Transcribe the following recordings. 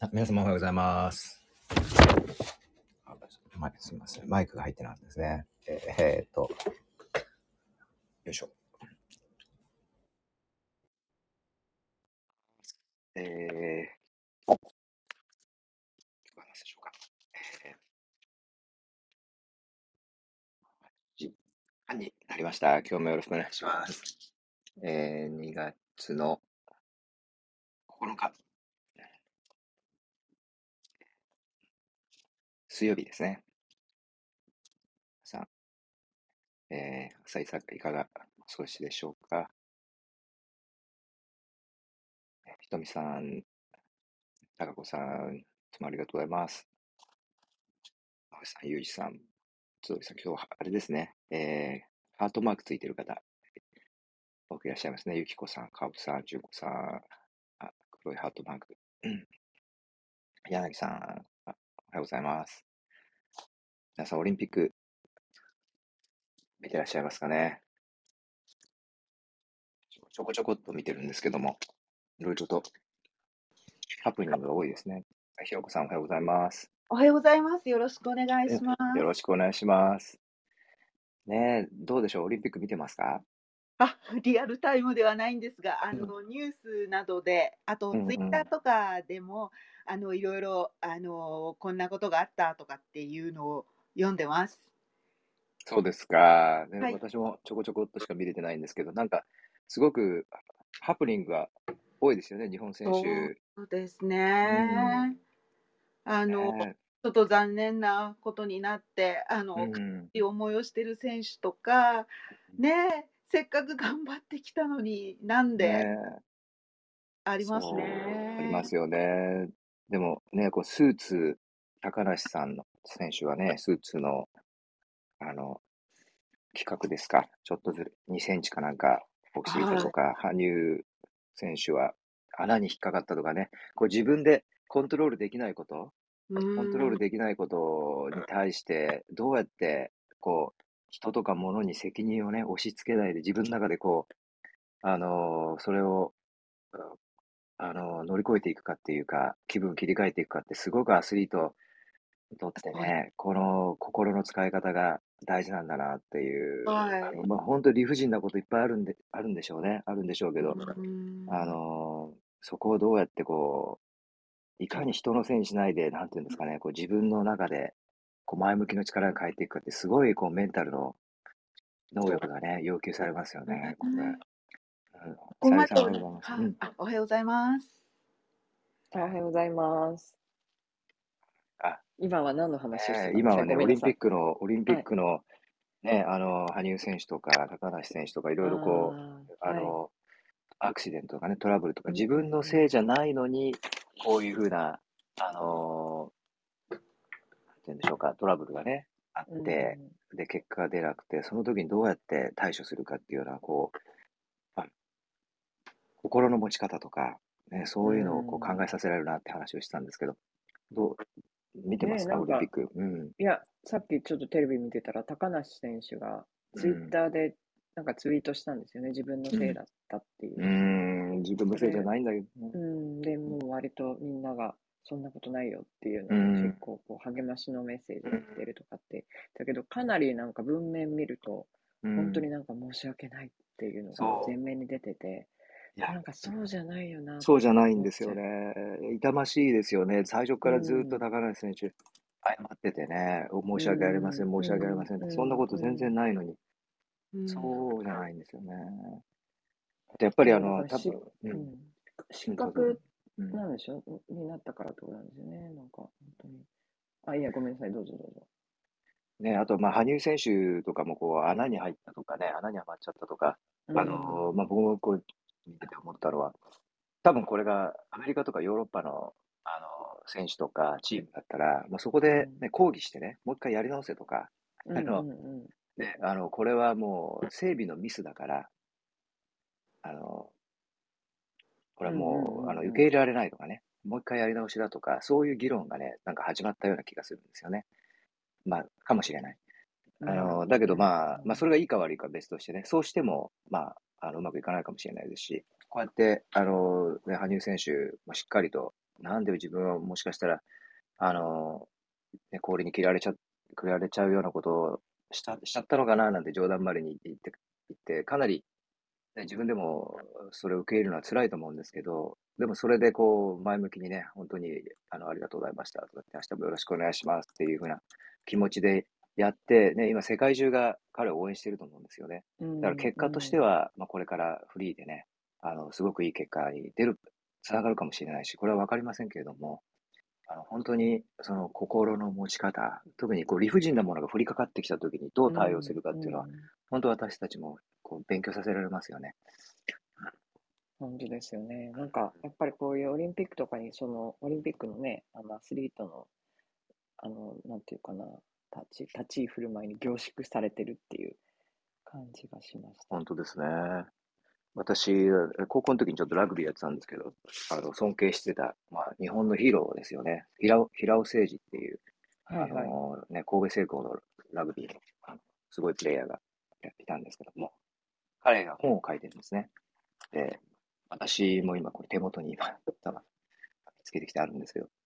皆様おはようございます。すみません。マイクが入ってなかったですね。えーえーっと、よいしょ。えー、聞こえますでしょうか。えー、時間になりました。今日もよろしくお願いします。えー、2月の9日、水曜日ですね。さあ、えー、朝いさいかがお過ごしでしょうか？ひとみさん、たかこさん、いつもありがとうございます。あさん、ゆうじさん、つどりさん、今日はあれですね、えー、ハートマークついてる方、多くいらっしゃいますね。ゆきこさん、かおさん、じゅんこさん、あ、黒いハートマーク。うん柳さん、おはようございます。皆さん、オリンピック見てらっしゃいますかね？ちょこちょこっと見てるんですけども、いろいろとハプニングが多いですね。ひろこさん、おはようございます。おはようございます。よろしくお願いします。よろしくお願いします。ねえ、どうでしょう？オリンピック見てますか？あ、リアルタイムではないんですが、あのニュースなどで、あとうんうんツイッターとかでも、あのいろいろあのこんなことがあったとかっていうのを読んでます。そうですか、ねはい私もちょこちょこっとしか見れてないんですけど、なんか、すごくハプニングが多いですよね、日本選手。そうですね。あの、ねちょっと残念なことになって、あの、うんいい思いをしてる選手とか、ね、せっかく頑張ってきたのになんでねありますね。ありますよね。でもね、こうスーツ、高梨さんの選手はね、スーツの、あの、企画ですか、ちょっとずつ2センチかなんか大きすぎたとか、羽生選手は穴に引っかかったとかね、こう自分でコントロールできないこと、ココントロールできないことに対して、どうやって、こう、人とか物に責任をね、押し付けないで、自分の中でこう、あのーそれを、あのー乗り越えていくかっていうか、気分切り替えていくかって、すごくアスリートにとってね、この心の使い方が大事なんだなっていう、はいあのまあ、本当に理不尽なこといっぱいあるんで、あるんでしょうね。あるんでしょうけど、うんあのーそこをどうやってこう、いかに人のせいにしないで、なんていうんですかね、こう自分の中で、こう前向きの力が変えていくかって、すごいこうメンタルの能力がね、要求されますよね、これ。うんこでさゆりさんおはようございます。うんあおはようございます。おはようございます。あ今は何の話をしてたんねですか今はね、オリンピックの、オリンピックの、ね、あの、羽生選手とか、高梨選手とか、いろいろこう、あーあの、アクシデントとかね、トラブルとか、うん。自分のせいじゃないのに、こういうふうな、あのーなんて言うんでしょうか、トラブルがね、あはいって、で、結果が出なくて、その時にどうやって対処するかっていうような、こう、まあ心の持ち方とか、ね、そういうのをこううん。考えさせられるなって話をしたんですけど、どう、見てますか、ねオリンピック。うん。いや、さっきちょっとテレビ見てたら、高梨選手がツイッターでなんかツイートしたんですよね。自分のせいだったっていうう。ん、自分のせいじゃないんだけどね。うん、で、もう割とみんなが、そんなことないよっていううんのを結構こう励ましのメッセージを言ってるとかって、だけどかなりなんか文面見ると、うん本当になんか申し訳ないっていうのが前面に出てて、いや。なんかそうじゃないよなそうじゃないんですよね。痛ましいですよね。最初からずっうん。と高梨選手、謝っててね、申し訳ありません、うん申し訳ありませんうん。そんなこと全然ないのに、うん。そうじゃないんですよね。あとやっぱりあの、多だからし分、う、うん。ん失格うん。なんでしょになったからってことなんですよね。なんか、本当に。あ、いや、ごめんなさい、どうぞどうぞ。ね、あと、まあ、羽生選手とかもこう穴に入ったとかね、穴にはまっちゃったとか、あのまあ、僕もこうったのは、多分これがアメリカとかヨーロッパのあの選手とかチームだったら、まあ、そこで、ね、抗議してね、もう一回やり直せとか、うん、あのうんうんね、あのこれはもう整備のミスだから、あのこれはもう,、あの受け入れられないとかね、もう一回やり直しだとか、そういう議論がね、なんか始まったような気がするんですよね。まあ、かもしれない。あのだけど、まあ、まあ、それがいいか悪いか別としてね、そうしても、まあ、あのうまくいかないかもしれないですし、こうやって、あのね、羽生選手もしっかりとなんで自分はもしかしたら、あの、ね、氷に切られちゃ、切られちゃうようなことをしたしちゃったのかななんて冗談までに言って、言ってかなり、ね、自分でもそれを受け入れるのは辛いと思うんですけど、でもそれでこう前向きにね、本当にあのありがとうございましたと、明日もよろしくお願いしますっていうふうな気持ちでやって、ね、今世界中が彼を応援してると思うんですよね。だから結果としては、まあ、これからフリーでね、あの、すごくいい結果に出る、つながるかもしれないし、これはわかりませんけれども、あの、本当にその心の持ち方、特にこう理不尽なものが降りかかってきたときにどう対応するかっていうのは、本当私たちもこう勉強させられますよね。本当ですよね。なんか、やっぱりこういうオリンピックとかに、その、オリンピックのね、あの、アスリートの、あの、なんていうかな、立ち、立ち居振る舞いに凝縮されてるっていう感じがしました。本当ですね。私、高校の時にちょっとラグビーやってたんですけど、あの、尊敬してた、まあ、日本のヒーローですよね。平尾、平尾誠二っていう、はいはい、あの、ね、神戸製鋼のラグビーの、あのすごいプレイヤーがいたんですけども、彼が本を書いてるんですね。で、私も今これ手元に今、つけてきてあるんですけど、えー、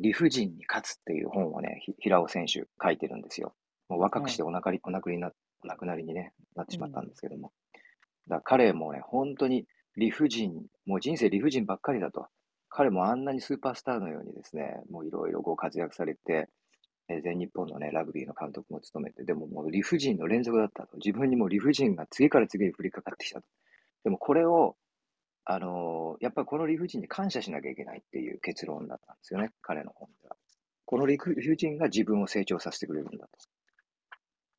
理不尽に勝つっていう本をね、平尾選手書いてるんですよ。もう若くしてお亡くり、お亡くりにな、お亡くなりに、ね、なってしまったんですけども。だから彼もね、本当に理不尽、もう人生理不尽ばっかりだと。彼もあんなにスーパースターのようにですね、もういろいろご活躍されて、え全日本のね、ラグビーの監督も務めて、でももう理不尽の連続だったと。自分にも理不尽が次から次に降りかかってきたと。でもこれを、あのー、やっぱりこの理不尽に感謝しなきゃいけないっていう結論だったんですよね、彼の本では。この理不尽が自分を成長させてくれるんだと。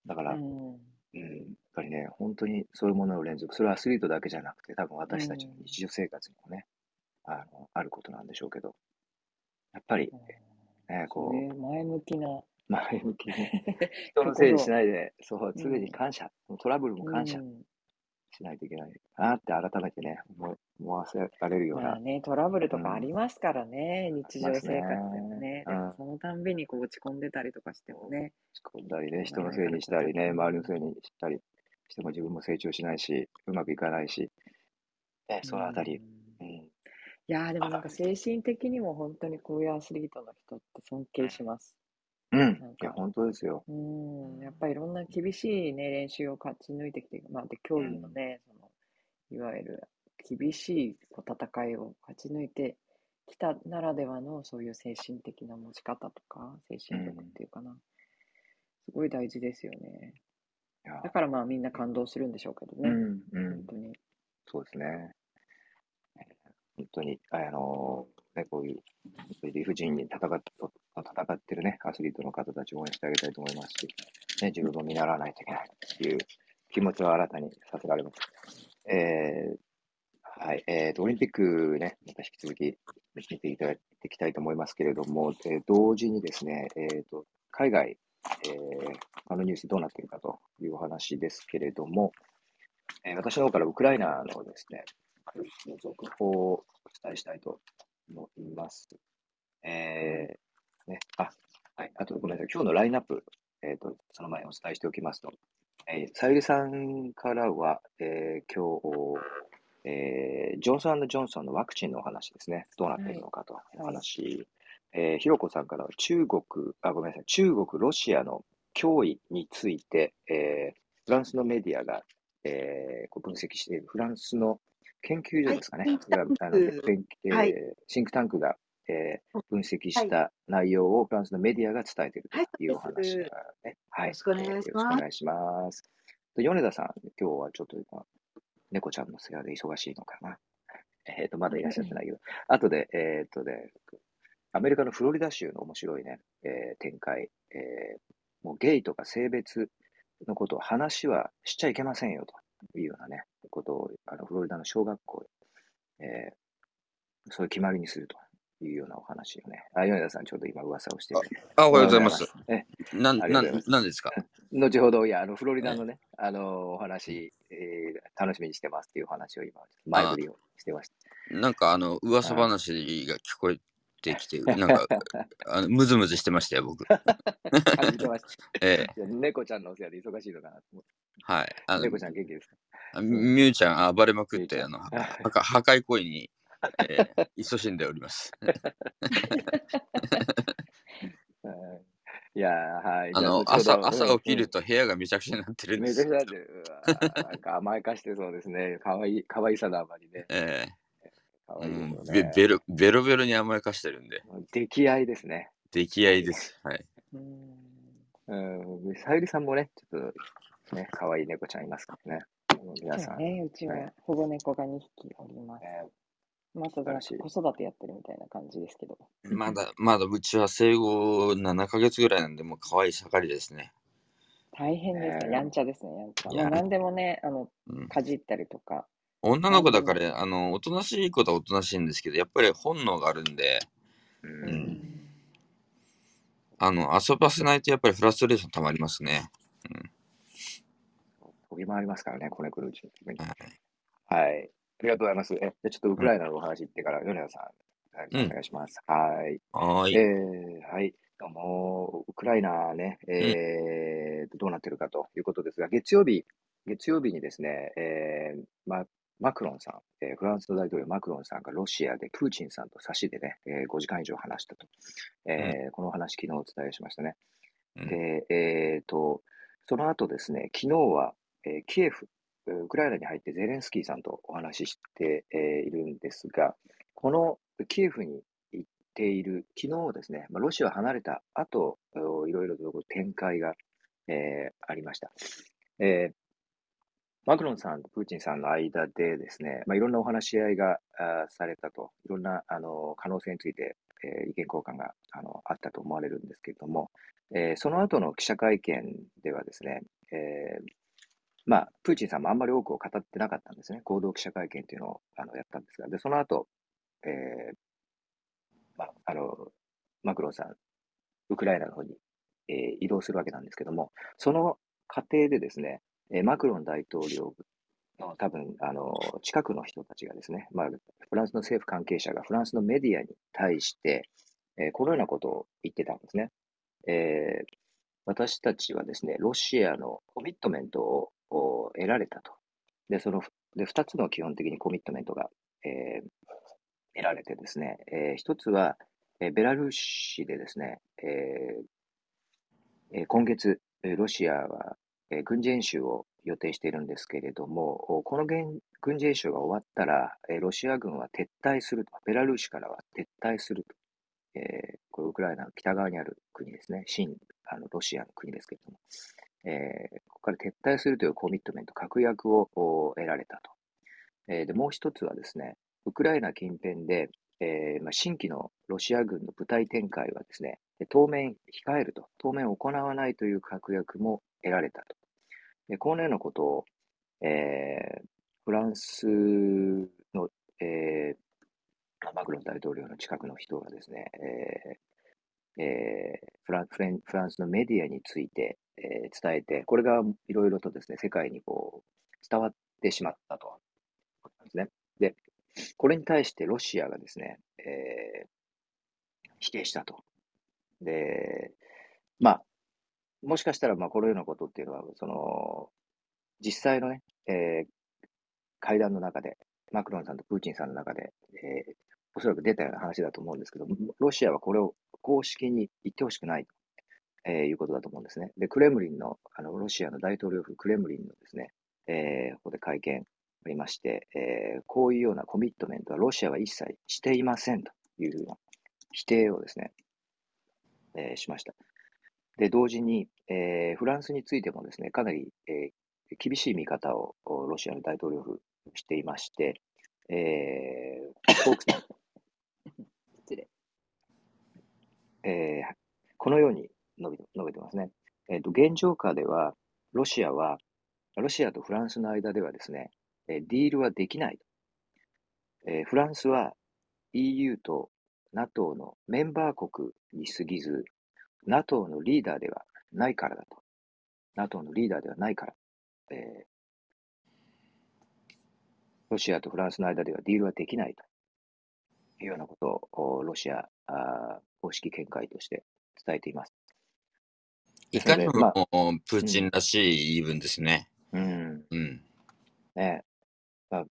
だから、うん、うん、やっぱりね、本当にそういうものの連続、それはアスリートだけじゃなくて、多分私たちの日常生活にもね、あのあることなんでしょうけど、やっぱり、ね、こう、前向きな。前向きに、人のせいにしないで、そう、常に感謝、トラブルも感謝しないといけない。なって改めてね、思思わせられるような。まあね、トラブルとかありますからね、うん、日常生活でもね。うん、そのたんびにこう落ち込んでたりとかしてもね。落ち込んだりね、人のせいにしたりね、周りのせいにしたりしても自分も成長しないし、うまくいかないし、ね、そのあたり。うん、いやでもなんか精神的にも本当にこういうアスリートの人って尊敬します。うん。いや、本当ですよ。うん。やっぱりいろんな厳しいね、練習を勝ち抜いてきて、まあ、で、競技のね、その、いわゆる厳しいこう戦いを勝ち抜いてきたならではの、そういう精神的な持ち方とか、精神力っていうかな。すごい大事ですよね。だからまあみんな感動するんでしょうけどね。うん、うん。本当に。そうですね。本当に、あの、ね、こういう理不尽に戦っ戦ってるね、アスリートの方たちを応援してあげたいと思いますし、ね、自分も見習わないといけないという気持ちを新たにさせられます。えー、はい、えーと、オリンピックね、また引き続き見ていただいていきたいと思いますけれども、えー、同時にですね、えーと、海外、えー、他のニュースどうなっているかというお話ですけれども、えー、私の方からウクライナのですね、続報をお伝えしたいと思います。えー、ね、あ、はい、あとごめんなさい、今日のラインナップ、えっ、と、その前にお伝えしておきますと、えー、さゆりさんからは、えー、今日、えー、ジョンソンジョンソンのワクチンのお話ですね。どうなっているのかという話。はい、えー、ひろこさんからは中国、あ、ごめんなさい、中国、ロシアの脅威について、えー、フランスのメディアが、えー、こう分析している、フランスの研究所ですかね。はい、あのえーはい、シンクタンクが、えー、分析した内容をフランスのメディアが伝えているというお話がね。はい。よろしくお願いします。米田さん、今日はちょっと今、猫ちゃんの世話で忙しいのかな。えっ、ー、と、まだいらっしゃってないけど、後で、えっ、ー、とね、アメリカのフロリダ州の面白いね、えー、展開、えー、もうゲイとか性別のことを話はしちゃいけませんよというようなね、ことを、あの、フロリダの小学校で、えー、そういう決まりにするというようなお話をね。あ、米田さん、ちょうど今噂をしてあ、おはようございます。え、なん、なん、なんですか？後ほど、いや、あの、フロリダのね、あの、お話、えー、楽しみにしてますっていうお話を今、前振りをしてました。なんか、あの、噂話が聞こえてきて、なんか、あのムズムズしてましたよ、僕。感じてました。ええ。猫ちゃんのお世話で忙しいのかなと思って。はい。あの猫ちゃん元気ですか？ミュウちゃん暴れまくって、あの、破壊行為にえー、勤しんでおります。はいいやー、はい。あの、朝、ど朝うん起きると部屋がめちゃくちゃになってるんめですよ。ちゃくちゃで、うわーなんか甘やかしてそうですね。かわいい、かわいさのあまりね。えかーわいいですようん。ベロベロベロに甘やかしてるんで、出来合いですね。出来合いです。はい。うんうん、さゆりさんもね、ちょっとね、かわいい猫ちゃんいますからね。皆さ。んね、うちはね保護猫が2匹おります。ねまたなんか子育てやってるみたいな感じですけど。まだ、まだうちは生後7ヶ月ぐらいなんで、もう可愛い盛りですね。大変ですね。ねやんちゃですね、やんちゃ。何でもね、あの、うん、かじったりとか。女の子だから、あの、おとなしいことはおとなしいんですけど、やっぱり本能があるんで、う。うんん、あの、遊ばせないとやっぱりフラストレーション溜まりますね。飛び回りますからね、子猫のうちに。はいはい。ありがとうございます。え、じゃあちょっとウクライナのお話行ってから、米田さん、うんお願いします。はい。はーい。えーはい。どうも、ウクライナね、えーどうなってるかということですが、月曜日、月曜日にですね、えーま、マクロンさん、えーフランスの大統領マクロンさんがロシアでプーチンさんと差しでね、えー5時間以上話したと。えーこの話、昨日お伝えしましたね。うんで、えーと、その後ですね、昨日は、えーキエフ、えーウクライナに入ってゼレンスキーさんとお話しして、えいるんですが、このキエフに行っている昨日ですね、ま、ロシアを離れた後、いろいろと展開が、えーありました。えーマクロンさんとプーチンさんの間でですね、まあ、いろんなお話し合いがあされたと、いろんなあの可能性について、えー意見交換があのあったと思われるんですけれども、えーその後の記者会見ではですね、えーまあ、プーチンさんもあんまり多くを語ってなかったんですね。合同記者会見というのをあのやったんですが、で、その後、えーまあ、あの、マクロンさん、ウクライナの方に、えー移動するわけなんですけども、その過程でですね、えマクロン大統領の多分、あの、近くの人たちがですね、まあ、フランスの政府関係者がフランスのメディアに対して、えーこのようなことを言ってたんですね。えー私たちはですね、ロシアのコミットメントを得られたと。で、その、で、二つの基本的にコミットメントが、えー得られてですね、えー一つは、えーベラルーシでですね、えー今月、ロシアは、えー軍事演習を予定しているんですけれども、この軍事演習が終わったら、えーロシア軍は撤退すると、ベラルーシからは撤退すると。えーこれウクライナの北側にある国ですね。新あのロシアの国ですけれども、えーここから撤退するというコミットメント、確約を得られたと。えーでもう一つはですね、ウクライナ近辺で、えーまあ、新規のロシア軍の部隊展開はですね、当面控えると、当面行わないという確約も得られたと。でこのようなことを、えーフランスの、えーマクロン大統領の近くの人がですね、えーえーフランフンフランスのメディアについて、えー伝えて、これがいろいろとですね、世界にこう伝わってしまったと。ですね。で、これに対してロシアがですね、えー否定したと。で、まあ、もしかしたら、まあ、このようなことっていうのは、その、実際のね、えー会談の中で、マクロンさんとプーチンさんの中で、えーおそらく出たような話だと思うんですけど、ロシアはこれを公式に言ってほしくないと、えーいうことだと思うんですね。で、クレムリンの、あの、ロシアの大統領府クレムリンのですね、えーここで会見ありまして、えーこういうようなコミットメントはロシアは一切していませんというふうな否定をですね、えーしました。で、同時に、えーフランスについてもですね、かなり、えー厳しい見方をおロシアの大統領府していまして、えー、スポークスマン失礼。えーこのように述べて述べてますね。えーと、現状下では、ロシアは、ロシアとフランスの間ではですね、えディールはできない。えフランスは EU と NATO のメンバー国に過ぎず、NATO のリーダーではないからだと。NATO のリーダーではないから。えロシアとフランスの間ではディールはできないというようなことをロシア公式見解として伝えています。いかにまあもプーチンらしい言い分ですね。うん。うん。ねまあ、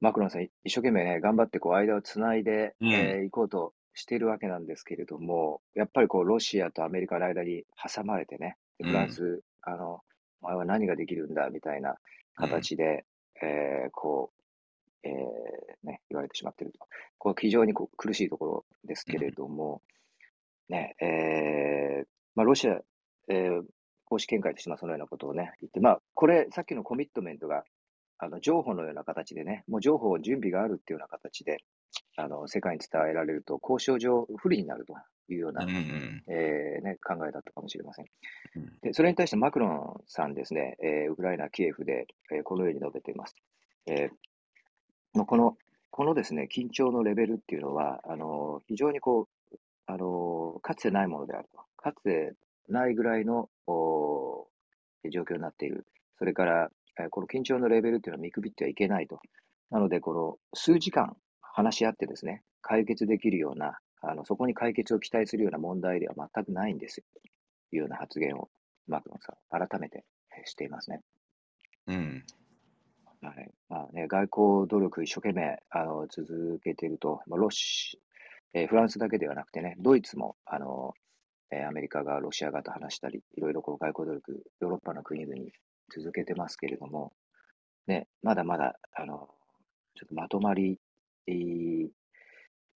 マクロンさん、一生懸命ね、頑張ってこう間をつないで、うんえー行こうとしているわけなんですけれども、やっぱりこうロシアとアメリカの間に挟まれてね、でフランス、あの、お前は何ができるんだみたいな形で、えーこう、えーね、言われてしまっていると。こう非常にこう苦しいところですけれども、ね、えーまあ、ロシア、えー公式見解としてまあそのようなことをね、言って、まあ、これ、さっきのコミットメントが、あの、情報のような形でね、もう情報準備があるっていうような形で、あの、世界に伝えられると、交渉上不利になるというような、うんうんえーね、考えだったかもしれませんうん。で、それに対してマクロンさんですね、えーウクライナ・キエフで、えーこのように述べています。えーまあこの、このですね、緊張のレベルっていうのは、あの非常にこう、あのかつてないものであると。かつてないぐらいのお状況になっている。それから、えーこの緊張のレベルっていうのは見くびってはいけないと。なので、この数時間話し合ってですね、解決できるような、あのそこに解決を期待するような問題では全くないんですよ。というような発言をマクロンさん、改めてえーしていますね。うんはいまあね、外交努力一生懸命あの続けていると、まあ、ロシえーフランスだけではなくてね、ドイツもあの、えーアメリカがロシア側と話したり、いろいろこう外交努力、ヨーロッパの国々続けてますけれども、ね、まだまだあのちょっとまとまり、えー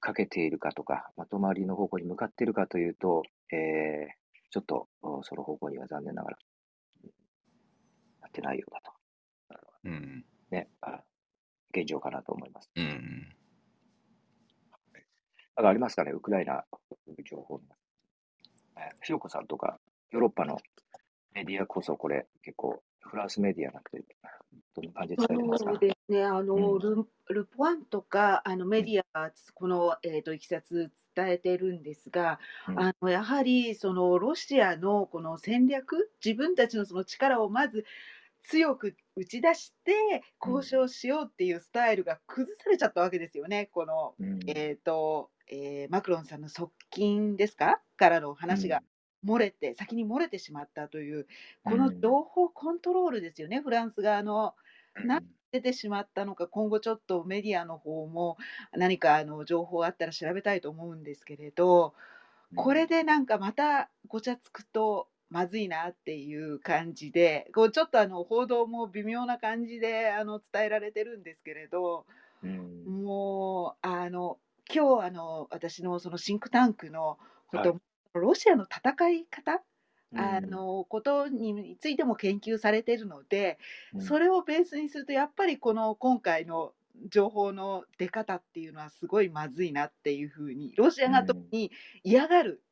かけているかとか、まとまりの方向に向かっているかというと、えーちょっとおその方向には残念ながら、うんなってないようだと。うんね、あ現状かなと思います。うんありますかね、ウクライナ情報。えーひよこさんとか、ヨーロッパのメディアこそ、これ、結構、フランスメディアなくて、どんな感じで伝えてますか？そうですね、あの、うん。ルンルポワンとかあのメディアはこの、えー、といきさつ伝えてるんですが、うん。あのやはりそのロシアのこの戦略、自分たちのその力をまず強く打ち出して交渉しようっていうスタイルが崩されちゃったわけですよね、この、うん。えーとえーマクロンさんの側近ですか？からの話が漏れて、先に漏れてしまったという、この情報コントロールですよね、フランス側の。な出てしまったのか、今後ちょっとメディアの方も何かあの情報あったら調べたいと思うんですけれど、これでなんかまたごちゃつくとまずいなっていう感じで、こうちょっとあの報道も微妙な感じであの伝えられてるんですけれど、うん。もうあの今日あの私のそのシンクタンクのこと、はロシアの戦い方、うん。あのことについても研究されているので、うん。それをベースにするとやっぱりこの今回の情報の出方っていうのはすごいまずいなっていうふうにロシアが特に嫌がる、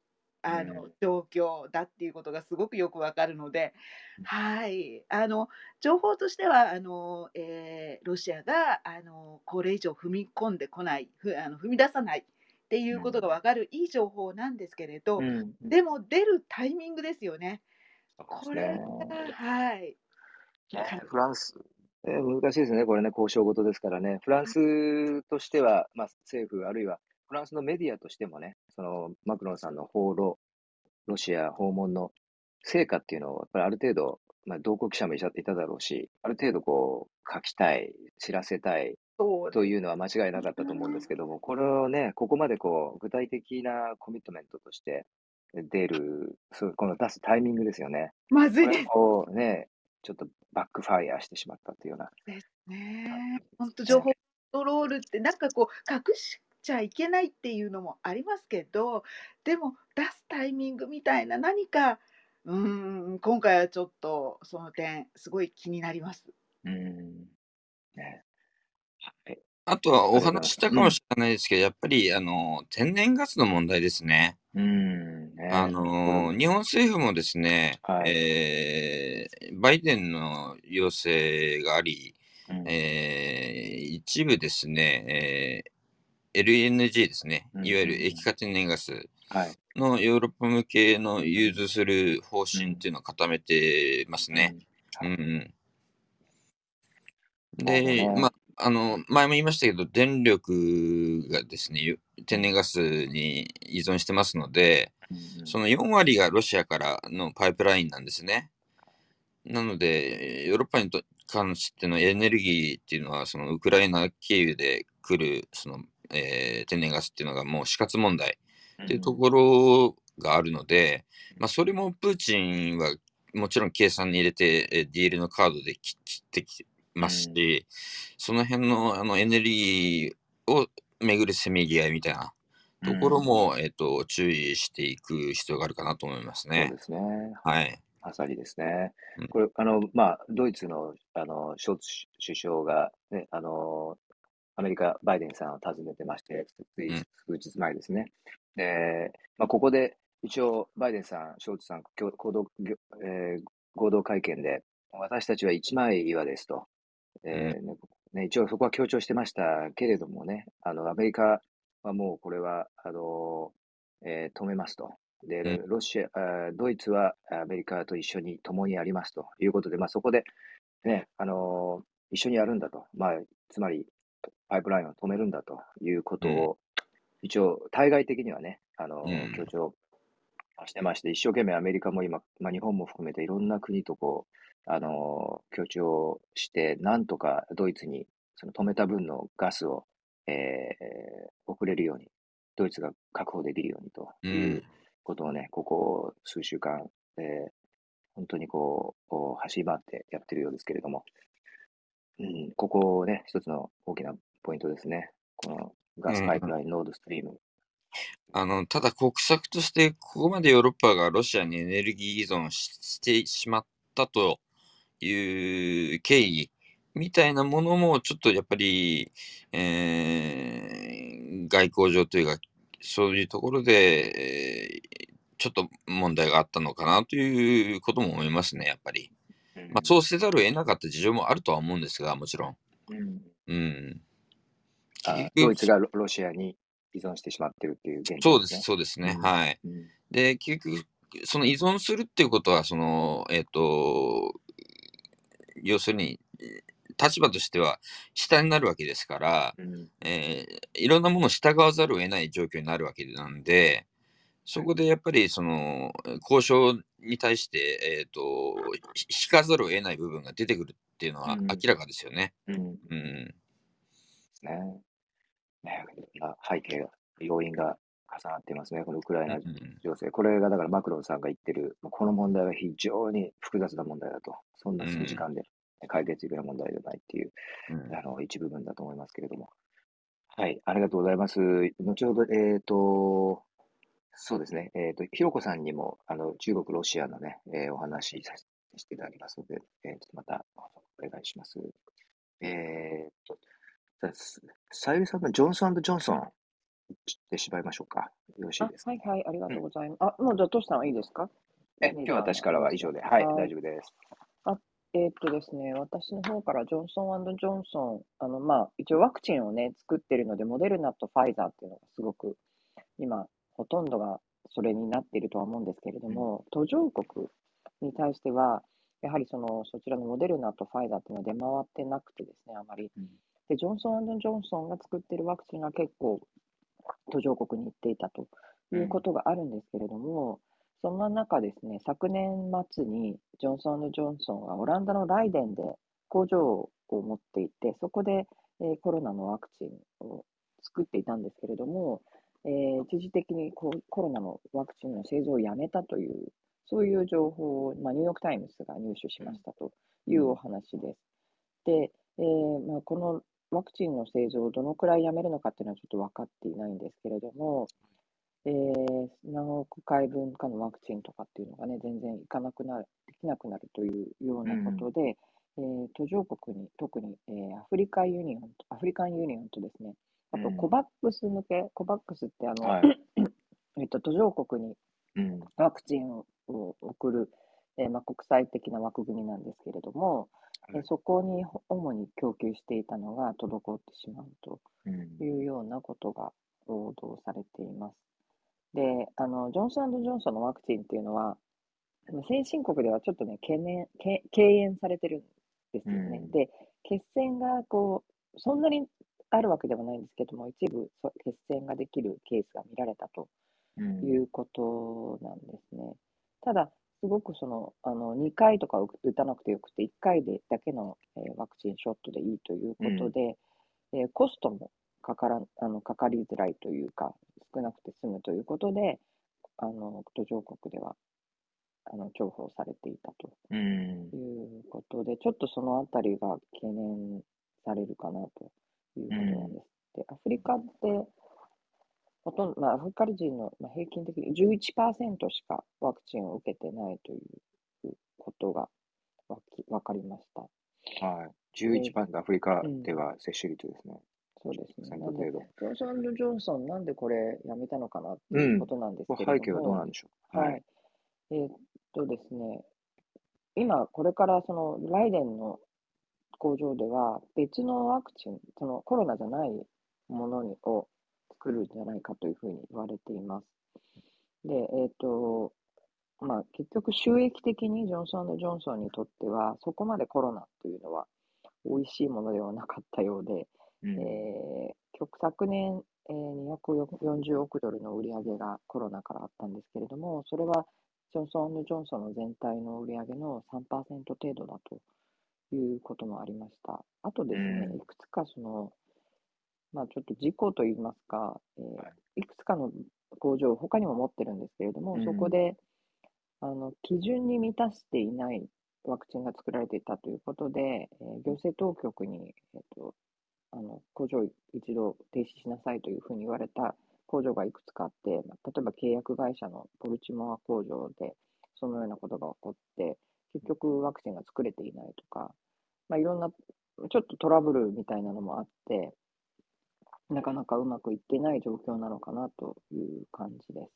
あのうん。状況だっていうことがすごくよくわかるので、うん。はい。あの情報としてはあの、えーロシアがあのこれ以上踏み込んでこないふあの踏み出さないっていうことがわかるいい情報なんですけれど、うん。でも出るタイミングですよね。これがはい。ねフランス、えー難しいですね、これね、交渉事ですからね、フランスとしては、まあ、政府、あるいはフランスのメディアとしてもね、そのマクロンさんの訪ロ、ロシア訪問の成果っていうのを、やっぱりある程度、まあ、同行記者もいたいただろうし、ある程度こう書きたい、知らせたいというのは間違いなかったと思うんですけども、これをね、ここまでこう具体的なコミットメントとして出る、そうこの出すタイミングですよね。まずいですをね、ちょっとバックファイヤーしてしまったというような。ね。本当情報コントロールってなんかこう隠しちゃいけないっていうのもありますけど、でも出すタイミングみたいな何かうーん今回はちょっとその点すごい気になります。うん。ね。はい。あとはお話ししたかもしれないですけど、やっぱりあの天然ガスの問題ですね。うん。ね。あの日本政府もですね、はいえーバイデンの要請があり、うんえー一部ですね、えー LNG ですね、うんいわゆる液化天然ガスはい。のヨーロッパ向けの融通する方針っていうのを固めてますね。ううんで、まあ、あの、前も言いましたけど、電力がですね、ゆ天然ガスに依存してますので、うんその4割がロシアからのパイプラインなんですね。なので、ヨーロッパにと関してのエネルギーっていうのは、そのウクライナ経由で来るその、えー天然ガスっていうのがもう死活問題っていうところがあるので、まあ、それもプーチンはもちろん計算に入れて、えーディールのカードで切切ってきますし、その辺のあのエネルギーをめぐるせめぎ合いみたいなところも、えっと注意していく必要があるかなと思いますね。そうですね。はい。まさにですねうん。これ、あの、まあ、ドイツの、あの、ショルツ首相が、ね、あの、アメリカ、バイデンさんを訪ねてまして、ついうん数日前ですね。で、まあ、ここで、一応、バイデンさん、ショルツさん、共行動、ぎょえー合同会見で、私たちは一枚岩ですと。えーねね、一応そこは強調してましたけれどもね、あの、アメリカはもうこれは、あの、えー止めますと。で、うロシア、ドイツはアメリカと一緒に共にありますということで、まあ、そこで、ね、あのー一緒にやるんだと。まあ、つまり、パイプラインを止めるんだということを、一応、対外的にはね、あの強調してまして、一生懸命アメリカも今、まあ、日本も含めていろんな国とこう、あのー強調して、なんとかドイツにその止めた分のガスを、えー送れるように、ドイツが確保できるようにとう。いうん。ことをね、ここ数週間、えー本当にこう、こう走り回ってやってるようですけれども、うん、ここね、一つの大きなポイントですね。このガスパイプライン、ノードストリーム。あのただ国策として、ここまでヨーロッパがロシアにエネルギー依存ししてしまったという経緯みたいなものも、ちょっとやっぱり、えー外交上というか、そういうところで、えーちょっと問題があったのかなということも思いますね、やっぱり。まあ、そうせざるを得なかった事情もあるとは思うんですが、もちろん。うんうん。ドイツがロロシアに依存してしまってるっていう現状そうです、そうですね。うんはい。うんで、結局、その依存するっていうことは、その、えっ、と、要するに、立場としては下になるわけですから、うんえーいろんなものを従わざるを得ない状況になるわけなんで、そこでやっぱりその交渉に対して、えー、とひ引かざるを得ない部分が出てくるっていうのはうん明らかですよね。うんうん。ですね。ねまあ背景が、要因が重なっていますね、このウクライナうん情勢。これがだからマクロンさんが言ってる、まあこの問題は非常に複雑な問題だと。そんな数時間で解決できる問題ではないっていう、うんあの一部分だと思いますけれども。はい、ありがとうございます。後ほど、えっ、と、そうですね、えっ、と、ひろこさんにも、あの、中国、ロシアのね、えーお話しさせていただきますので、えーちょっとまたお願いします。えっ、と、じゃあささゆりさんのジョンソンジョンソンで縛りましょうか。よろしいあですか、はいはい、ありがとうございます。あ、もうじゃあ、トシさんはいいですか？え、今日私からは以上で、はい、はい大丈夫です。えーっとですね、私の方からジョンソンジョンソン、あの、まあ、一応ワクチンをね、作ってるので、モデルナとファイザーっていうのがすごく、今、ほとんどがそれになっているとは思うんですけれども、途上国に対しては、やはりその、そちらのモデルナとファイザーっていうのは出回ってなくてですね、あまり。うんで、ジョンソンジョンソンが作ってるワクチンが結構、途上国に行っていたということがあるんですけれども、そんな中ですね、昨年末にジョンソンジョンソンはオランダのライデンで工場を持っていて、そこで、えーコロナのワクチンを作っていたんですけれども、えー一時的にこうコロナのワクチンの製造をやめたという、そういう情報を、まあ、ニューヨーク・タイムズが入手しましたというお話です。で、えーまあ、このワクチンの製造をどのくらいやめるのかっていうのはちょっと分かっていないんですけれども、えー何億回分かのワクチンとかっていうのがね、全然いかなくなる、できなくなるというようなことで、えー途上国に、特に、えーアフリカユニオンと、アフリカンユニオンとですね、あとうんコバックス向け、コバックスってあの、はい。えっと、途上国にうん。ワクチンを送る、えーまあ、国際的な枠組みなんですけれども、えーそこに主に供給していたのが滞ってしまうとうんいうようなことが報道されています。で、あの、ジョンソンジョンソンのワクチンっていうのは、先進国ではちょっとね、懸念、け敬遠されてるんですよね。うんで、血栓がこう、そんなにあるわけではないんですけども、一部そ血栓ができるケースが見られたとうんいうことなんですね。ただ、すごくその、あの、2回とか打打たなくてよくて、1回でだけの、えーワクチンショットでいいということで、えーコストもかからんあのかかりづらいというか、少なくて済むということで、あの途上国ではあの重宝されていたとうん。いうことで、ちょっとそのあたりが懸念されるかなということなんです。で、アフリカって、ほとんど、まあ、アフリカ人の、まあ、平均的に11%しかワクチンを受けてないということがわきわかりました。はい。11番アフリカでは接種率ですね。そうですね。10%なんで、程度。ジョンソン・ジョンソン、なんでこれやめたのかなっていうことなんですこけれども、れ背景はどうなんでしょう。はい。。えーっとですね、今、これからそのライデンの工場では、別のワクチン、そのコロナじゃないものにを作るんじゃないかというふうに言われています。で、えーっと、まあ、結局、収益的にジョンソン・ジョンソンにとっては、そこまでコロナというのは美味しいものではなかったようで、うんえー局昨年、えー240億ドルの売り上げがコロナからあったんですけれども、それはジョンソン・ジョンソンの全体の売り上げの3%程度だということもありました。あとですね、うんいくつかその、まあ、ちょっと事故といいますか、えーはい。くつかの工場を他にも持ってるんですけれども、うん。そこであの基準に満たしていないワクチンが作られていたということで、えー行政当局に、えーとあの工場を一度停止しなさいというふうに言われた工場がいくつかあって、まあ例えば契約会社のポルチモア工場でそのようなことが起こって、結局ワクチンが作れていないとか、まあ、いろんなちょっとトラブルみたいなのもあって、なかなかうまくいってない状況なのかなという感じです。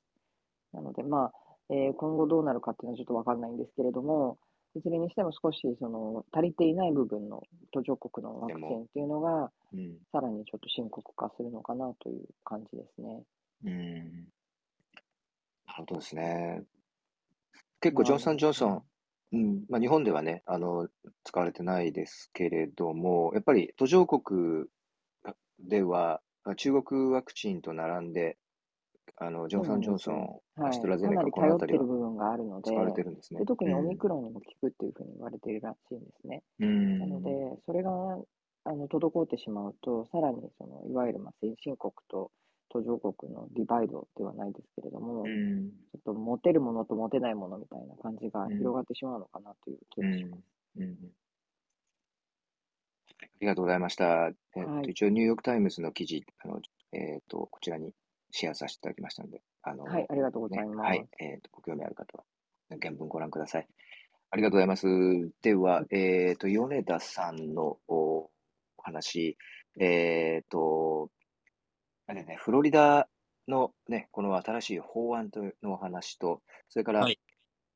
なので、まあ、えー今後どうなるかっていうのはちょっとわかんないんですけれども、いずれにしても少しその足りていない部分の途上国のワクチンっていうのが、うん。さらにちょっと深刻化するのかなという感じですね。うん。なるほどですね。結構、ジョンソン・ジョンソン、うん、まあ、日本ではね、あの、使われてないですけれども、やっぱり途上国では、中国ワクチンと並んで、あの、ジョンソン・ジョンソン、はい、アストラゼネカ、かなりこの頼ってるあたりは部分があるので、使われてるんですね。で特にオうんミクロンにも効くっていうふうに言われているらしいんですね。うん。なので、それがあの滞ってしまうと、さらにそのいわゆるまあ先進国と途上国のディバイドではないですけれども、ちうん。ょっと持てるものと持てないものみたいな感じがうん広がってしまうのかなという気うんがします。うんありがとうございました。えっと、はい一応、ニューヨーク・タイムズの記事、あの、えっと、こちらにシェアさせていただきましたので、あの、はい、ありがとうございます。ねはい、えっと、ご興味ある方は、原文ご覧ください。ありがとうございます。では、えっと、米田さんのお話、えっと、あれね、フロリダのね、この新しい法案とのお話と、それから、はい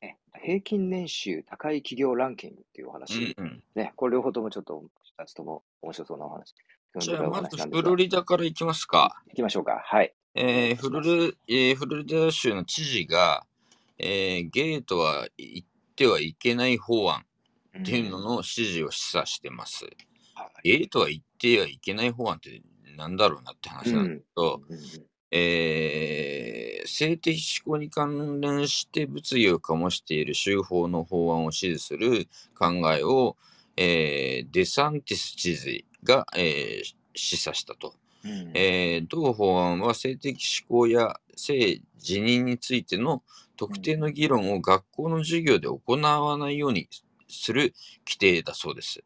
ね平均年収高い企業ランキングっていうお話、うんうんね、これ両方ともちょっと、二つとも面白そうなお話、じゃあ、まずフロリダから行きますか。行きましょうか。はい。えーフロリえーフロリダ州の知事が、えーゲートは行ってはいけない法案っていうのの指示を示唆してます。はいゲートは行ってはいけない法案ってなんだろうなって話なんですけど、うんうんえー性的指向に関連して物議を醸している州法の法案を支持する考えを、えーデサンティス知事が、えー示唆したと。うんえー同法案は性的指向や性自認についての特定の議論を学校の授業で行わないようにする規定だそうです。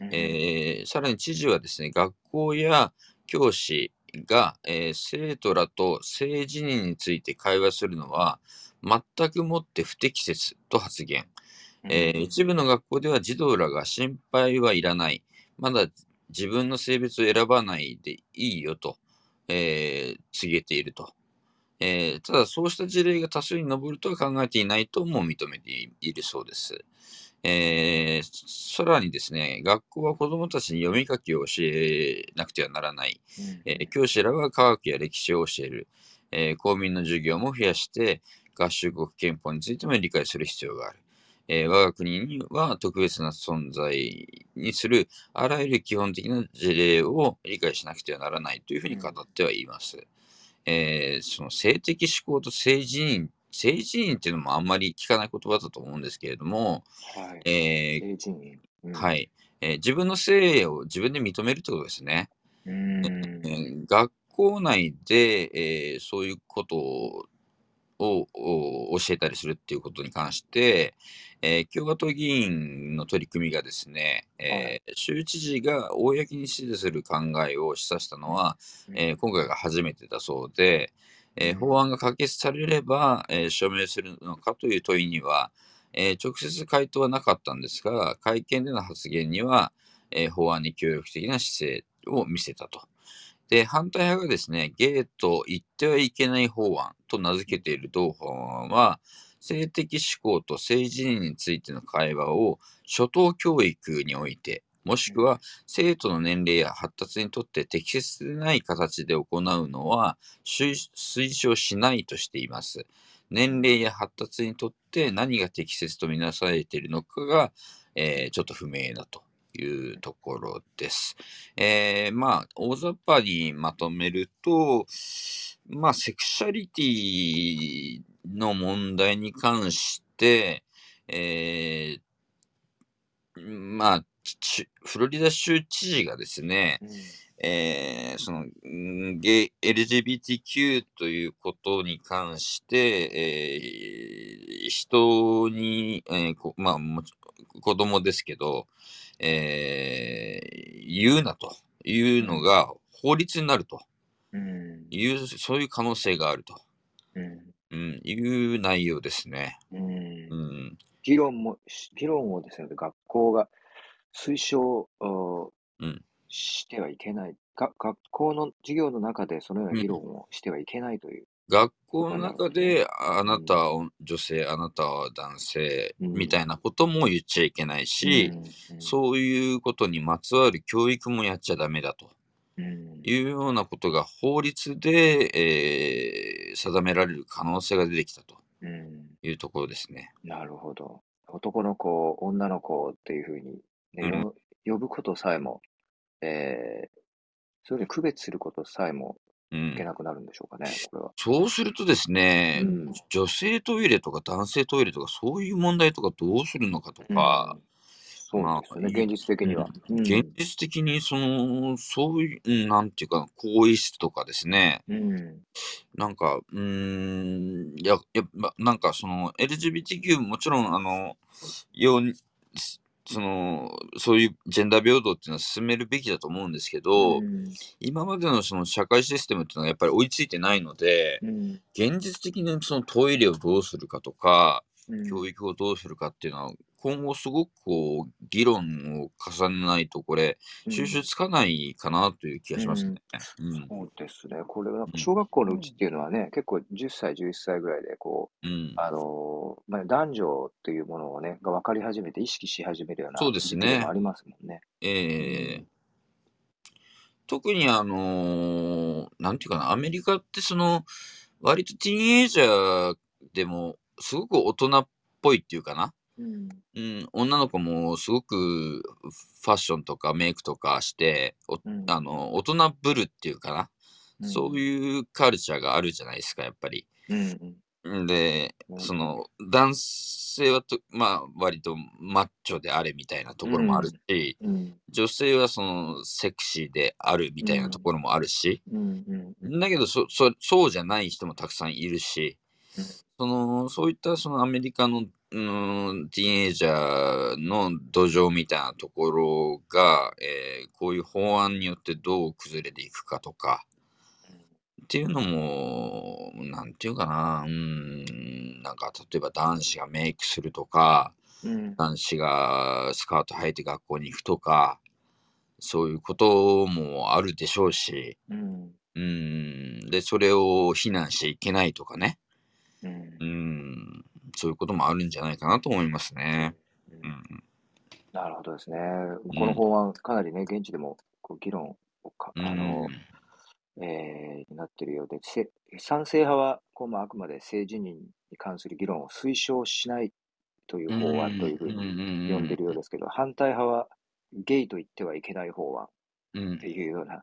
うんえーさらに知事はですね、学校や教師が、えー生徒らと性自認について会話するのは全くもって不適切と発言。えー一部の学校では児童らが心配はいらない。まだ自分の性別を選ばないでいいよと、えー告げていると。えーただ、そうした事例が多数に上るとは考えていないとも認めているそうです。えーさらにですね、学校は子どもたちに読み書きを教えなくてはならない。えー教師らは科学や歴史を教える。えー公民の授業も増やして、合衆国憲法についても理解する必要がある。えー我が国には特別な存在にするあらゆる基本的な事例を理解しなくてはならないというふうに語ってはいます。えーその性的指向と性自認っ性自認っていうのもあんまり聞かない言葉だと思うんですけれども、はい。えはい、えー自分の性を自分で認めるってことですね。うーん。えー学校内で、えーそういうことををを教えたりするっていうことに関して、えー共和党議員の取り組みがですね、えー州知事が公に支持する考えを示唆したのは、えー今回が初めてだそうで、え法案が可決されれば、えー署名するのかという問いには、えー直接回答はなかったんですが、会見での発言には、えー法案に協力的な姿勢を見せたと。で、反対派がですね、ゲート言ってはいけない法案と名付けている同法案は、性的指向と性自認についての会話を初等教育において、もしくは生徒の年齢や発達にとって適切でない形で行うのは推推奨しないとしています。年齢や発達にとって何が適切とみなされているのかが、えーちょっと不明だというところです。えーまあ、大雑把にまとめると、まあ、セクシャリティの問題に関して、えーまあ、ちフロリダ州知事がですね、うんえーその、んゲイ LGBTQ ということに関して、えー人に、えーこまあ、もち子供ですけど、えー言うなと。いうのが法律になると。うん。いう、そういう可能性があると、うん。うん、いう内容ですね。うん。うん、議論も、し議論をですね、学校が推奨おうん。してはいけない。が学校の授業の中でそのような議論をしてはいけないという。学校の中で、あなたは女性、あなたは男性、うん。みたいなことも言っちゃいけないし、うんそういうことにまつわる教育もやっちゃダメだとうん。いうようなことが法律で、えー定められる可能性が出てきたとうん。いうところですね。なるほど。男の子、女の子っていうふうに、ね呼ぶことさえも、えー、それで区別することさえもうん、いけなくなるんでしょうかね、これは。そうするとですね、うん。女性トイレとか男性トイレとかそういう問題とかどうするのかとか、うん。そうですよね、まあ現実的には。うん。現実的にその、そういう、うんなんていうか、更衣室とかですね、うん。なんか、うーん、いや、やっぱ、なんかその、LGBTQ もちろん、あの、ように、その、そういうジェンダー平等っていうのは進めるべきだと思うんですけど、うん。今までのその社会システムっていうのはやっぱり追いついてないので、うん。現実的にそのトイレをどうするかとか、うん。教育をどうするかっていうのは、今後すごくこう、議論を重ねないと、これ、収集つかないかなという気がしますね。うん。そうですね。これは小学校のうちっていうのはね、結構10歳、11歳ぐらいで、こう、うん。あのーまあ、男女っていうものをね、が分かり始めて、意識し始めるようなそうですねありますもんね。えー特にあのーなんていうかな、アメリカってその、割とティーンエイジャーでも、すごく大人っぽいっていうかな。うん。うん、女の子もすごくファッションとかメイクとかして、おうんあの、大人ぶるっていうかな。そうういうカルチャーがあるじゃないですか、やっぱり。ん。うんんで、うんその、男性はと、まあ、割とマッチョであれみたいなところもあるし、うん。女性はその、セクシーであるみたいなところもあるし、うん。うん。だけどそ、そ、そうじゃない人もたくさんいるし、うんその、そういったそのアメリカの、うん、ティーンエイジャーの土壌みたいなところが、えーこういう法案によってどう崩れていくかとか、っていうのも、なんていうかな、うん、なんか例えば男子がメイクするとか、うん。男子がスカート履いて学校に行くとか、そういうこともあるでしょうし、うん。うん、で、それを非難しちゃいけないとかね、うん。うん、そういうこともあるんじゃないかなと思いますね。うん、なるほどですね。この法案、かなりね、現地でもこう議論をか、うん、あの、えー、になっているようで、せ賛成派は、こうまあ、あくまで性自認に関する議論を推奨しないという法案というふうにに呼んでいるようですけど、反対派は、ゲイと言ってはいけない法案うんっていうような、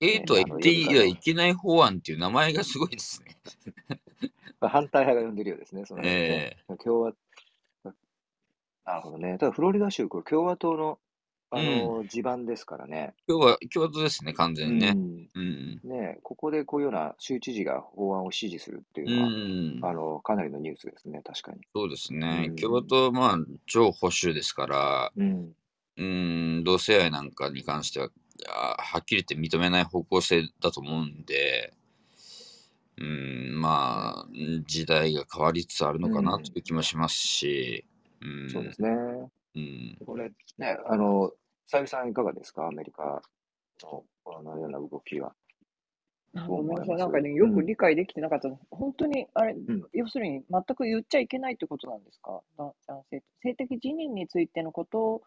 ゲイとは言っていはいけない法案っていう名前がすごいですね。反対派が呼んでるようですね、その辺ね。え共和、なるほどね。ただフロリダ州、これ共和党の、あの、地盤ですからね。今日は共和党ですね、完全にね。うんうん。ねここでこういうような州知事が法案を支持するっていううのは、あん。の、かなりのニュースですね、確かに。そうですねうん。共和党はまあ、超保守ですから、うん。うん、同性愛なんかに関しては、はっきり言って認めない方向性だと思うんで、うん、まあ、時代が変わりつつあるのかなという気もしますし、うん、そうですね。うん、これ、ね、あの、さゆりさんいかがですか？アメリカのこのような動きは。ごめんなさい。なんかね、ようんく理解できてなかったの。本当に、あれ、ん要するに全く言っちゃいけないってことなんですか？だ男性性的自認についてのこと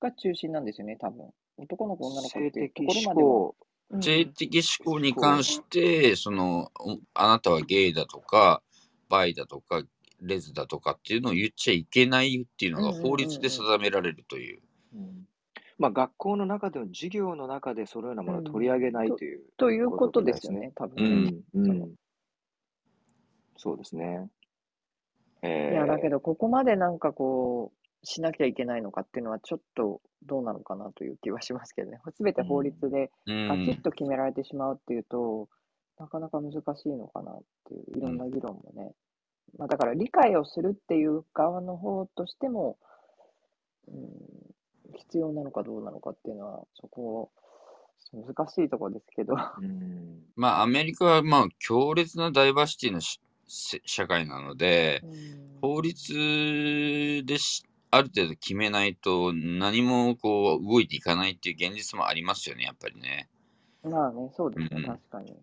が中心なんですよね、多分。男の子、女の子性っていう的ところまでは。性的思考に関して、その、おあなたはゲイだとか、バイだとか、レズだとかっていうのを言っちゃいけないっていうのが法律で定められるという。うんまあ、学校の中での授業の中でそのようなものを取り上げないという。ということですよね、多分うん。そうですね。えー、いや、だけど、ここまでなんかこう、しなきゃいけないのかっていうのは、ちょっとどうなのかなという気はしますけどね。すべて法律でうガチッん、と決められてしまうっていうと、なかなか難しいのかなっていう、いろんな議論もね。まあ、だから理解をするっていう側の方としても、うん、必要なのかどうなのかっていうのは、そこ、難しいところですけど。うん、まあ、アメリカはまあ強烈なダイバーシティの社会なので、うん法律でしある程度決めないと何もこう動いていかないっていう現実もありますよね、やっぱりね。まあね、そうですね、うん確かに。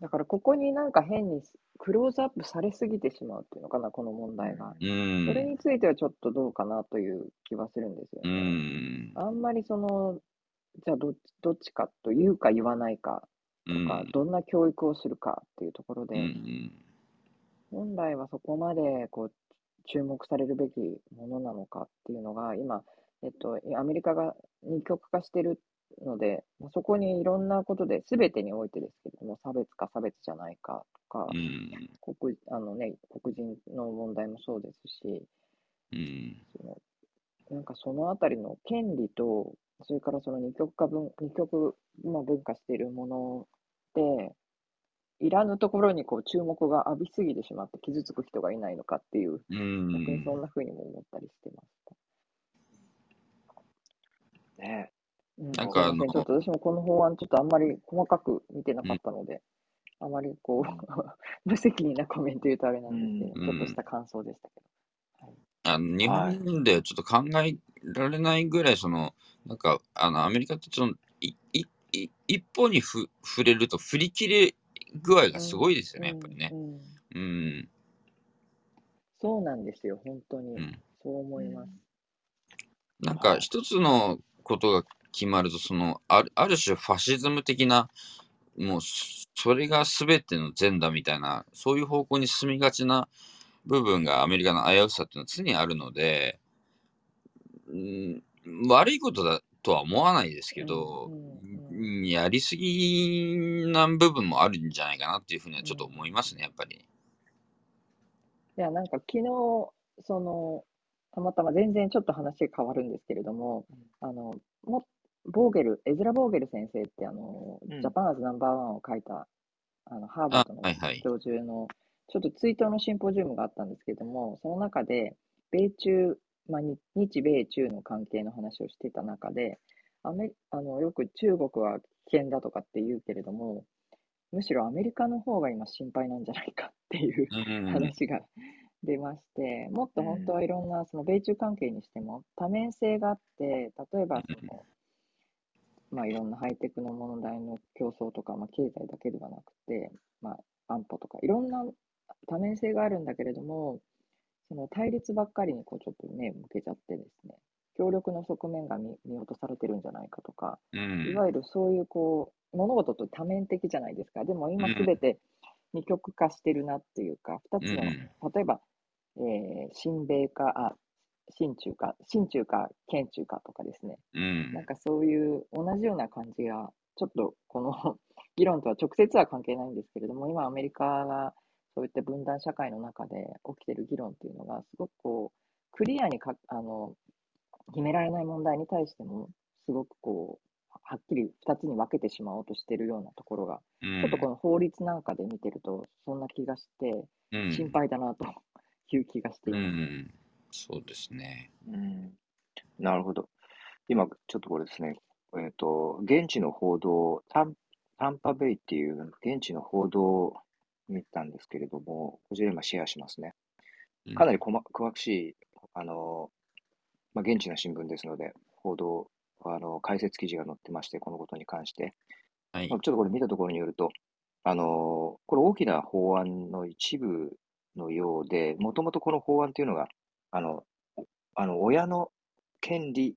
だから、ここになんか変にクローズアップされすぎてしまうっていうのかな、この問題が。うん。それについてはちょっとどうかなという気はするんですようね。ん。あんまりその、じゃあどっちどっちかと言うか言わないかうとか、ん。どんな教育をするかっていうところうで、ん。本来はそこまでこう注目されるべきものなのかっていうのが、今、えっと、アメリカが二極化してるので、まあそこにいろんなことで、すべてにおいてですけれども、差別か差別じゃないかとかう、ん。黒あのね、黒人の問題もそうですし、うん。そのなんかそのあたりの権利と、それからその二極化分、二極、まあ、分化しているもので、いらぬところにこう注目が浴びすぎてしまって傷つく人がいないのかっていう、う逆にん。そんな風にも思ったりしてました。ね。うん、なんかあのちょっと私もこの法案ちょっとあんまり細かく見てなかったので、あまりこう、無責任なコメント言うとあれなんですけど、うんちょっとした感想でしたけど。あの日本ではちょっと考えられないぐらい、その、なんか、あの、アメリカってその、いいい一歩にふ触れると振り切れ具合がすごいですよね、やっぱりねう。ん。そうなんですよ、本当に。うんそう思います。なんか一つのことが決まると、そのあるある種ファシズム的な、もうそそれが全ての善だみたいな、そういう方向に進みがちな部分がアメリカの危うさっていうのは常にあるので、うん、悪いことだとは思わないですけど、うんうんうんやりすぎな部分もあるんじゃないかなっていうふうにはちょっと思いますね、やっぱり。いや、なんか昨日、その、たまたま全然ちょっと話が変わるんですけれども、あの、も、ボーゲル、エズラ・ボーゲル先生って、あの、うん。ジャパンアズナンバーワンを書いた、あの、ハーバードのあはいはい。教授の、ちょっと追悼のシンポジウムがあったんですけれども、その中で、米中、まあ、に日米中の関係の話をしていた中で、アメあのよく中国は危険だとかって言うけれども、むしろアメリカの方が今心配なんじゃないかっていううん話が出まして、もっと本当はいろんなその米中関係にしても多面性があって、例えばその、まあ、いろんなハイテクの問題の競争とか、まあ、経済だけではなくて、まあ、安保とか、いろんな多面性があるんだけれども、その対立ばっかりにこうちょっと目向けちゃってですね、協力の側面が見見落とされてるんじゃないかとか、うんいわゆるそういうこう物事と多面的じゃないですか。でも今すべて二極化してるなっていうか、二つの、うん例えば、えー親米か、あ、親中か、親中か、県中かとかですね。うんなんかそういう同じような感じが、ちょっとこの 議論とは直接は関係ないんですけれども、今アメリカがそういった分断社会の中で起きてる議論っていうのが、すごくこう、クリアにかあの決められない問題に対しても、すごくこう、はっきり2つに分けてしまおうとしてるようなところが、うんちょっとこの法律なんかで見てると、そんな気がして、うん心配だなと いう気がしていうんうます。ん。そうですね。うんなるほど。今、ちょっとこれですね、えっと、現地の報道、タンタンパベイっていう現地の報道を見たんですけれども、こちら今シェアしますね。うんかなりこま詳しい、あの、まあ、現地の新聞ですので、報道、あの、解説記事が載ってまして、このことに関して。はいまあ。ちょっとこれ見たところによると、あの、これ大きな法案の一部のようで、もともとこの法案というのが、あの、あの親の権利、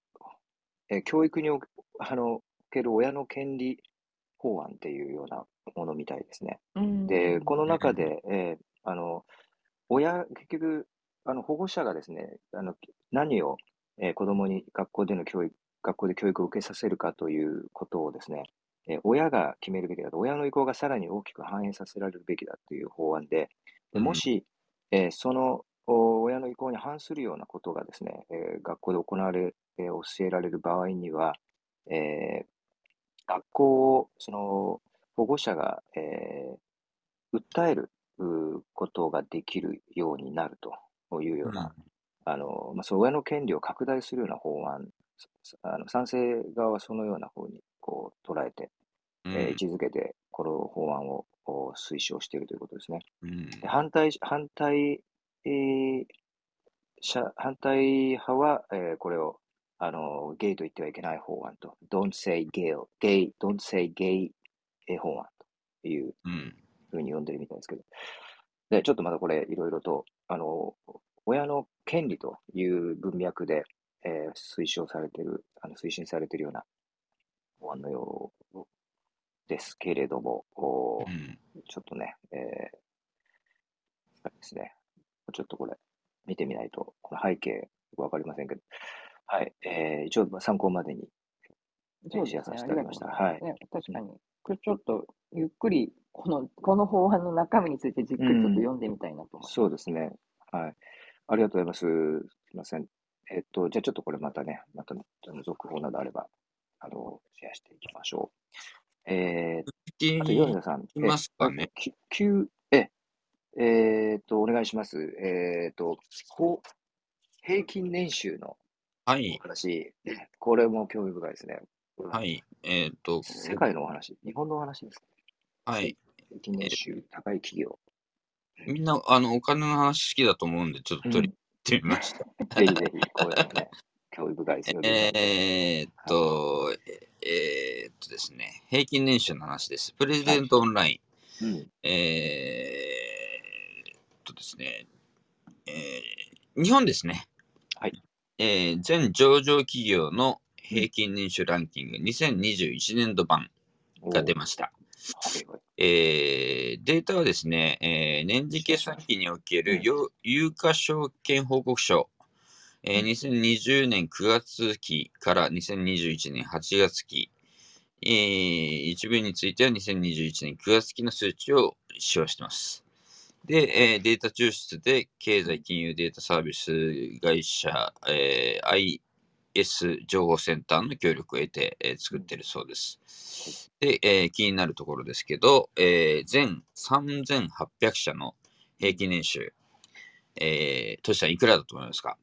えー教育におけあのおける親の権利法案っていうようなものみたいですね。で、この中で、えーあの、親、結局、あの、保護者がですね、あの、何を、えー子供に学校での教育、学校で教育を受けさせるかということをですね、えー親が決めるべきだと、親の意向がさらに大きく反映させられるべきだという法案で、でもし、えーそのお親の意向に反するようなことがですね、えー学校で行われ、えー教えられる場合には、えー学校を、その、保護者が、えー訴えることができるようになるというような、あの、まあ、親の権利を拡大するような法案、さあの賛成側はそのような方にこう捉えて、うんえー位置づけて、この法案をお推奨しているということですね。うんで反対、反対、えー者反対派は、えーこれを、あの、ゲイと言ってはいけない法案と、Don't say gay, gay, don't say gay えー法案といううんふうに呼んでるみたいですけど。で、ちょっとまだこれ、いろいろと、あの、親の権利という文脈で、えー推奨されている、あの推進されているような法案のようですけれども、うんちょっとね、えー、ですね、ちょっとこれ、見てみないと、この背景、わかりませんけど、はい、えー、一応参考までに。シェアさせあてあげましたりがとうござい。ね、確かに。これちょっと、ゆっくり、この、この法案の中身についてじっくりちょっと読んでみたいなと思います。そうですね。はい。ありがとうございます。すいません。えっと、じゃあちょっとこれまたね、また続報などあれば、あの、シェアしていきましょう。えー、あと、米田さん。いますかねええ、えーっと、お願いします。えーっと、こう、平均年収のはいお。話、これも興味深いですね。はい。えっ、と、世界のお話、日本のお話です。はい。平均年収、高い企業。みんな、あの、お金の話好きだと思うんで、ちょっと取り入れてみました。ぜひぜひ、こういうのね、興味深いですよね。えーっと、えーっとですね、平均年収の話です。プレジデントオンライン。うん。えーっとですね、えー日本ですね。はい。えー全上場企業の平均年収ランキング2021年度版が出ました。はいはい。えーデータはですね、えー年次決算期におけうん。るよ有価証券報告書、えーうん。2020年9月期から2021年8月期、えー一部については2021年9月期の数値を使用しています。で、えーデータ抽出で経済金融データサービス会社、えー IS 情報センターの協力を得て、えー作っているそうです。で、えー気になるところですけど、えー全3800社の平均年収、えー、トシさんいくらだと思いますか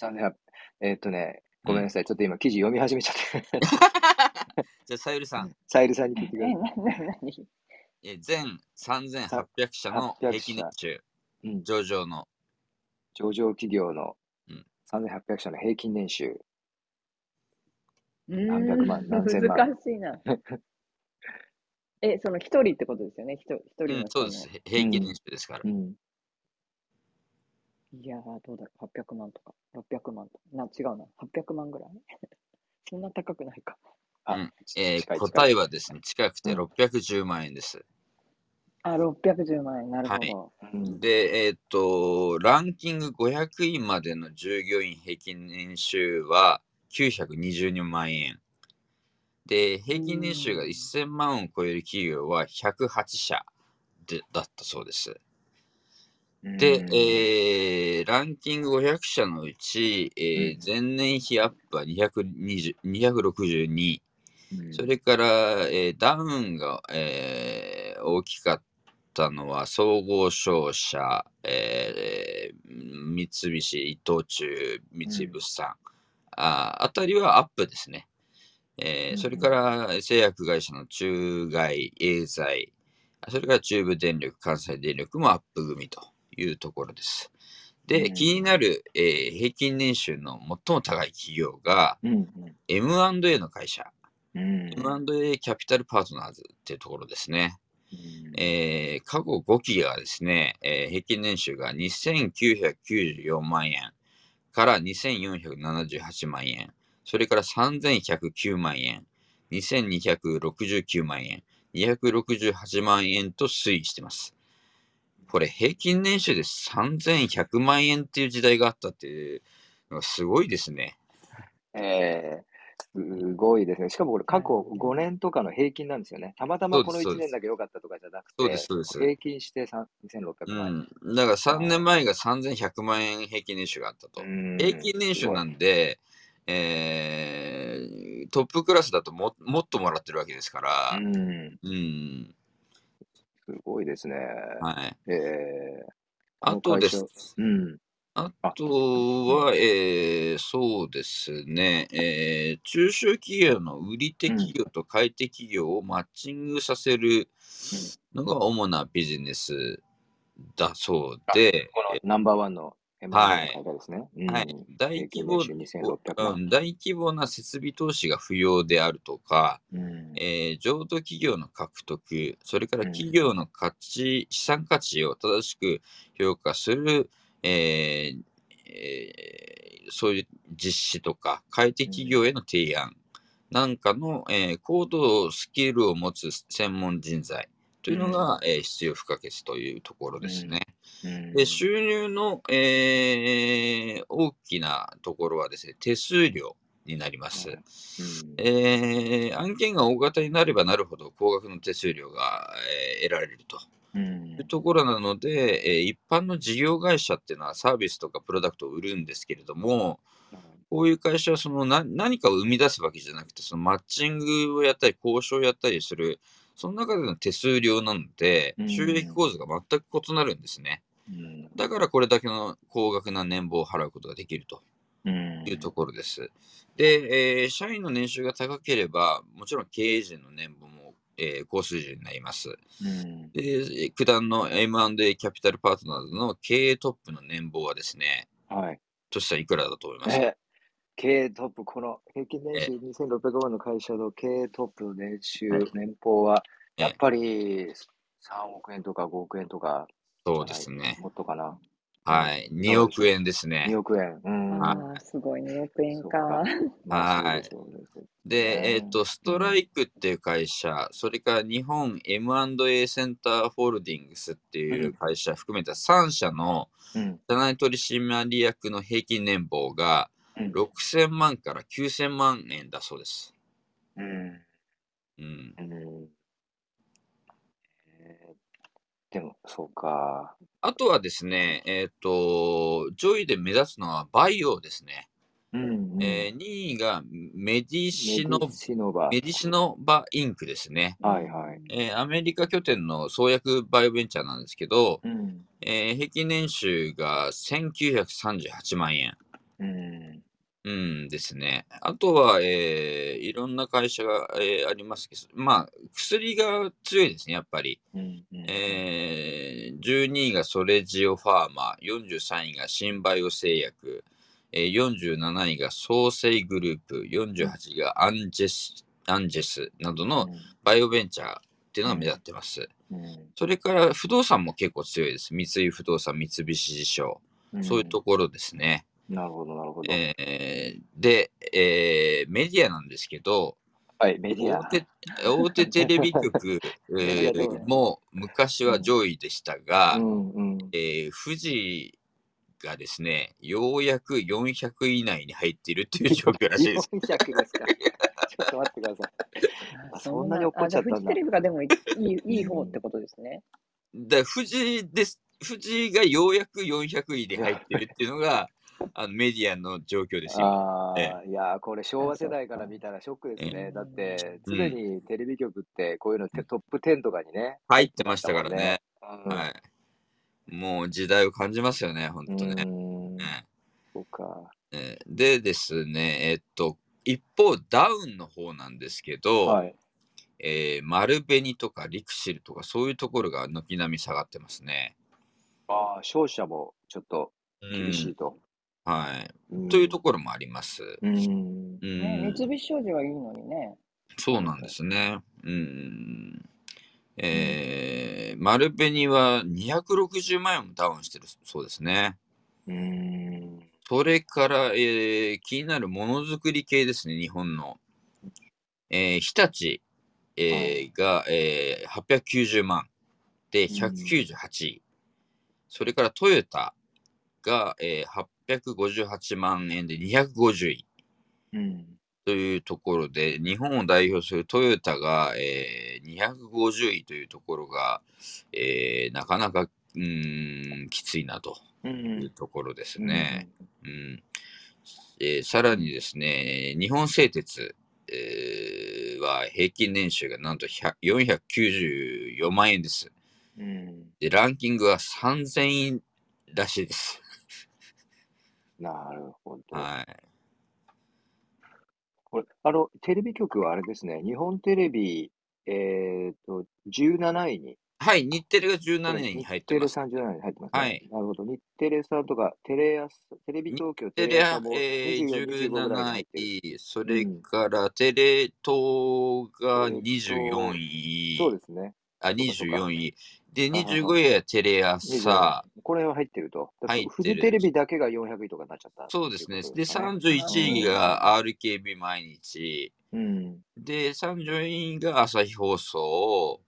？3800えーっとね、ごめんなさい。ちょっと今記事読み始めちゃって。じゃあ、さゆりさん、サイルさんに聞いてくだえ、さい。えー全3800社の平均年収、うん。上場の、上場企業のうん3800社の平均年収。う何百万何千万難しいな。え、その一人ってことですよね？一人一人うん。そうです。へ平均年収ですから。うん。いやー、どうだろう。800万とか、600万とか。な、違うな。800万ぐらい？そんな高くないか。あ、うんちえー近い近い答えはですね、近くてうん610万円です。あ、610万円。なるほど。うんで、えーっと、ランキング500位までの従業員平均年収は922万円。で、平均年収がうん。1000万を超える企業は108社でだったそうです。で、えー、ランキング500社のうち、えー前年比アップは220 262、それから、えーダウンが、えー大きかったのは総合商社、えー三菱、伊藤忠、三井物産、ああたりはアップですね。えーうんそれから製薬会社の中外、エーザイ、それから中部電力、関西電力もアップ組というところです。で、うん。気になる、えー平均年収の最も高い企業がうん M&A の会社、うん。M&A キャピタルパートナーズっていうところですね。うん。えー過去5期がですね、えー平均年収が2994万円から2478万円、それから3109万円、2269万円、268万円と推移しています。これ平均年収で3100万円っていう時代があったっていうのがすごいですね。えーごいですね。しかもこれ過去5年とかの平均なんですよね。たまたまこの1そうです年だけ良かったとかじゃなくそうて、ですそうです平均して3 2600う万円。ん。だから3年前が3100万円平均年収があったと。うん平均年収なんで、えートップクラスだとももっともらってるわけですから、うん、うん、すごいですね。はい。えーあとです。うん。あとは、えーそうですね、えー中小企業の売り手企業と買い手企業をマッチングさせるのが主なビジネスだそうで、このナンバーワンの M&A はい。の会社ですね。うん。はい、大規模平均年収2600万うん大規模な設備投資が不要であるとか、うん。えー譲渡企業の獲得、それからうん。企業の価値、資産価値を正しく評価する、えーえーそういう実施とか、変えて企業への提案なんかの、えー高度スキルを持つ専門人材というのが、えー必要不可欠というところですね。うん。で収入の、えー大きなところはですね、手数料になります。うん。えー案件が大型になればなるほど高額の手数料が、えー得られるとうん。いうところなので、えー一般の事業会社っていうのはサービスとかプロダクトを売るんですけれども、こういう会社はそのな何かを生み出すわけじゃなくて、そのマッチングをやったり、交渉をやったりする、その中での手数料なのでう、ん。収益構図が全く異なるんですね。うん。だからこれだけの高額な年俸を払うことができると。うん。いうところです。で、えー社員の年収が高ければ、もちろん経営陣の年俸も、えー高水準になります。うんで、九段の M&A キャピタルパートナーズの経営トップの年俸はですね、はい。としたらいくらだと思います？え、経営トップ、この平均年収2600万の会社の経営トップの年収、はい年俸は、えやっぱり3億円とか5億円とか、そうですね。もっとかな。はい。2億円ですね2。億円。うん。ああ、すごい、2億円か。まあはいでえっ、ねと、ストライクっていう会社、それから日本 M&A センターホールディングスっていう会社含めた3社のうん。社内取締役の平均年俸がうん6000万から9000万円だそうです。うん。うん。うんえーでも、そうか。あとはですね、えっ、と、上位で目立つのはバイオですね。うん、うん。えー2位がメディシノメディシノバ。メディシノバインクですね。はいはい。えーアメリカ拠点の創薬バイオベンチャーなんですけど、うん。えー平均年収が1938万円。うん。うんですね。あとは、えーいろんな会社が、えーありますけど、まあ、薬が強いですね、やっぱり。うん。うんえー12位がソレジオファーマ、43位がシンバイオ製薬、えー47位が創生グループ、48位がアンジェスアンジェスなどのバイオベンチャーっていうのが目立ってます。うんそれから不動産も結構強いです。三井不動産、三菱地所、うんそういうところですね。なるほど、なるほど。えーで、えーメディアなんですけど、はい、メディア。大手大手テレビ局、えーも昔は上位でしたが、うんうん。えー富士がですね、ようやく400以内に入っているという状況らしいです。400ですか。ちょっと待ってください。あそんなに怒っあ、じゃあ、ちゃったんだフジテレビがでもいいいいい方ってことですね。で富士です。藤井がようやく400位で入ってるっていうのが、あのメディアの状況ですよ。あえあ、いやー、これ昭和世代から見たらショックですね。だって、うん常にテレビ局ってこういうのてトップ10とかにね。入ってましたからね。うんはい。もう時代を感じますよね、本当ね。うーんうんそうか。えーでですね、えっと、一方、ダウンの方なんですけど、はい。えー丸紅とかリクシルとかそういうところが軒並み下がってますね。ああ、勝者もちょっとうん厳しいと。はい。んというところもあります。うん。うんね、三菱商事はいいのにね。そうなんですね。うん。えー、丸紅は260万円もダウンしてるそうですね。うん。それから、えー気になるものづくり系ですね、日本の。えー日立、えーが、えー890万で198位。それからトヨタが、えー858万円で250位うん。というところで、日本を代表するトヨタが、えー250位というところが、えーなかなか、うーん、きついなとう。いうんところですね。うんえーさらにですね、日本製鉄、えーは平均年収がなんと100 494万円です。うん。で、ランキングは3000円らしいです。なるほど。はい。これ、あの、テレビ局はあれですね、日本テレビ、えっと、17位に、はい、日テレが17これ位に入ってます。日テレ37位に入ってますね。はいなるほど。日テレさんとか、テレ朝、テレビ東京、テテレ朝もえー、24、25ぐらいに入17ってる。位、それからテレ東がえーっと24位、そうですね。あ、そうかそうか24位。で、ははは25位はテレ朝、24これは入ってると。だから入ってるフジテレビだけが400位とかになっちゃった。そうですね。で、っていうことか31位が RKB 毎日、うん。で、34位が朝日放送、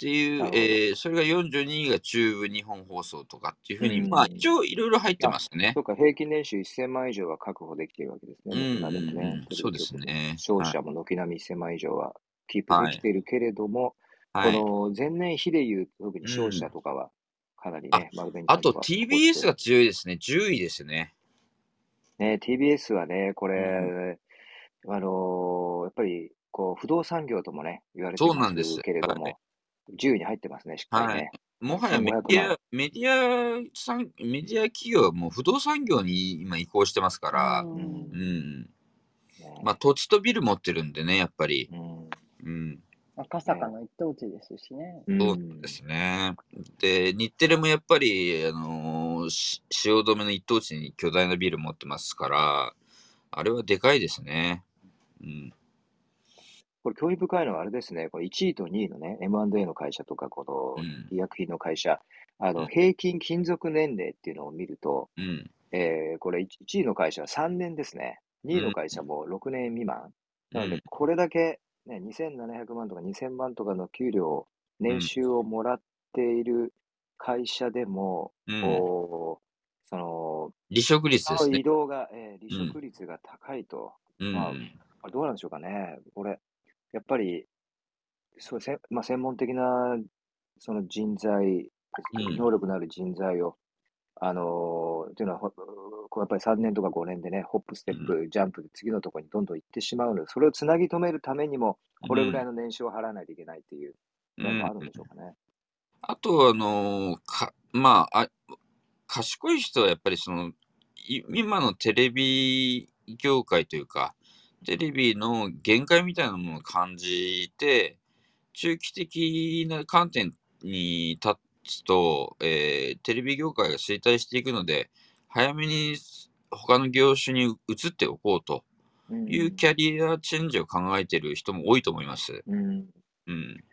っていうえーそれが42位が中部日本放送とかっていうふうに、うんまあ一応いろいろ入ってますねそ。うか、平均年収1000万以上は確保できているわけですね。うんねうん。そうですね消費者も軒並み1000万以上はキープできているけれども、はい。この前年比でいうと、特に消費者とかはかなりね、丸紅あとは TBS が強いですね。10位ですね。ね、TBS はね、これ、あのーやっぱり、こう、不動産業ともね、言われてまそうなんですすけれども、はい10位に入ってますね、しっかりね。もはやメデ1500ィア万、メディア産、メディア企業はもう不動産業に今移行してますから、うんうん。ねまあ土地とビル持ってるんでね、やっぱり。うんうん。赤坂の一等地ですしね。そうですね。で、日テレもやっぱり、あのーし汐留の一等地に巨大なビル持ってますから、あれはでかいですね。うん。これ、興味深いのはあれですね、これ1位と2位のね、M&A の会社とか、このうん医薬品の会社、あの、うん平均勤続年齢っていうのを見ると、うん。えーこれ 1, 位の会社は3年ですね。2位の会社も6年未満。なので、これだけ、ね、2700万とか2000万とかの給料、年収をもらっている会社でも、うん。こうその、離職率ですね移。動が、えー離職率が高いと。うん。まあどうなんでしょうかね。これ、やっぱり、そうせまあ、専門的なその人材、うん能力のある人材を、あのーっていうのは、ほこうやっぱり3年とか5年でね、ホップ、ステップ、ジャンプで次のところにどんどん行ってしまうの。で、それをつなぎ止めるためにも、これぐらいの年収を払わないといけないっていうのもあるんでしょうかね。あと、あのーか、まあ、あ賢い人はやっぱりその、い今のテレビ業界というか、テレビの限界みたいなものを感じて、中期的な観点に立つと、えーテレビ業界が衰退していくので、早めに他の業種に移っておこうとうんいうキャリアチェンジを考えている人も多いと思います。うんうん。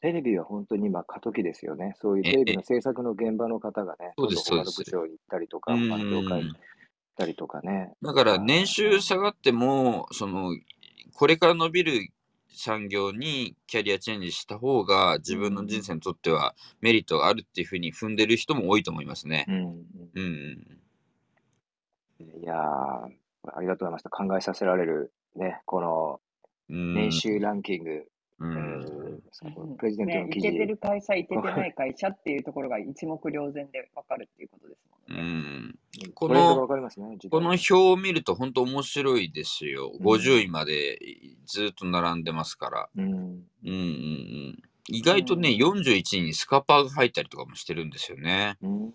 テレビは本当に今過渡期ですよね。そういうえテレビの制作の現場の方がね、そうです他の部署に行ったりとか、業界に行ったりとかね。だから年収下がっても、その、これから伸びる産業にキャリアチェンジした方が自分の人生にとってはメリットがあるっていうふうに踏んでる人も多いと思いますね。うん。うん。いやー、ありがとうございました。考えさせられる、ね、このうん。年収ランキング、うえん。ーそううんプレジデントね、の記いけて事、る会社、いけてない会社っていうところが一目瞭然でわかるっていうことですうもんね。ん。このわかりますね、時この。表を見ると本当面白いですよ。うん50位までずっと並んでますから。うん。うんうんうん。意外とね、うん41位にスカパーが入ったりとかもしてるんですよね。うん。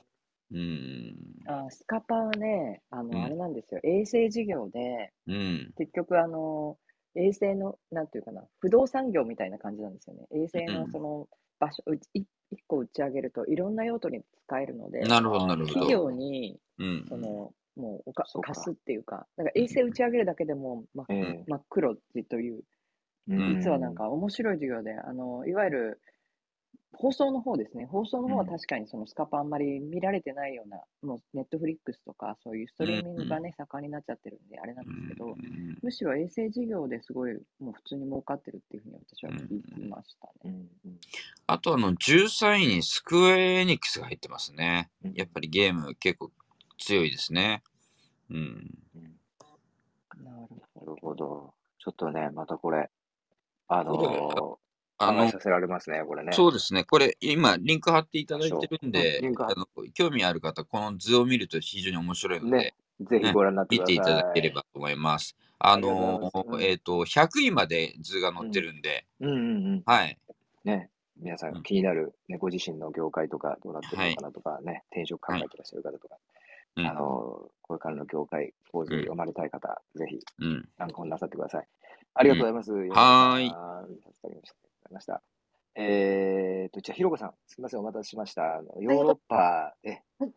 うん。あスカパーはね、あうんの、あれなんですよ。衛星事業で、うん。結局、あの、衛星の、なんていうかな、不動産業みたいな感じなんですよね。衛星うん。のその場所、うちい一個打ち上げるといろんな用途に使えるので、なるほど、なるほ企ど。業に、うんその、もうおか貸すっていうか、だから衛星打ち上げるだけでも、まええ真っ黒字という、うん。実はなんか面白い授業で、あの、いわゆる放送の方ですね。放送の方はうん確かにそのスカパーあんまり見られてないような、もうネットフリックスとかそういうストリーミングがね、盛んになっちゃってるんで、あれなんですけど、うんむしろ衛星事業ですごいもう普通に儲かってるっていうふうに私は聞きましたうね。んうんあとあの、13位にスクエアエニックスが入ってますね。うんやっぱりゲーム結構強いですね。うん。うんなるほど。ちょっとね、またこれ、あのこー、あのさ、せられますね、これね。そうですね。これ、今、リンク貼っていただいてるんで興味ある方、この図を見ると非常に面白いので、ね、ぜひご覧になってください。見ていただければと思います。あのあえっ、と、100位まで図が載ってるんで、うんうんうん。はい。ね、皆さうんん気になる、ね、ご自身の業界とかどうなってるのかなとかね、転職考えてらっしゃる方とか、うんあの、これからの業界構図を読まれたい方、ぜひうん。参考になさってください。ありがとうございます。はーい山田さん助かりました。えーと、じゃあ、ひろこさん、すみません、お待たせしました。あのヨーロッパではい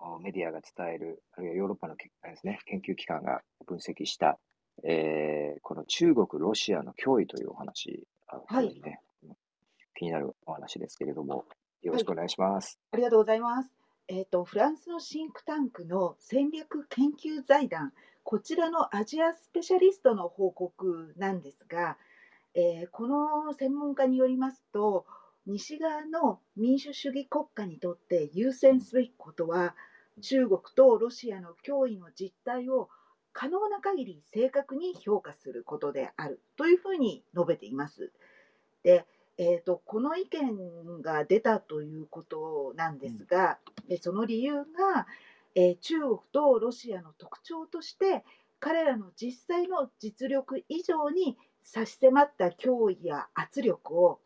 のメディアが伝える、あるいはヨーロッパのです、ね、研究機関が分析した、えーこの中国、ロシアの脅威というお話、はいね、気になるお話ですけれども、よろしくお願いします。ありがとうございます。えっ、と、フランスのシンクタンクの戦略研究財団、こちらのアジアスペシャリストの報告なんですが、えーこの専門家によりますと、西側の民主主義国家にとって優先すべきことは、中国とロシアの脅威の実態を可能な限り正確に評価することであるというふうに述べています。で、えー、とこの意見が出たということなんですが、でその理由が、えー中国とロシアの特徴として彼らの実際の実力以上に差し迫った脅威や圧力を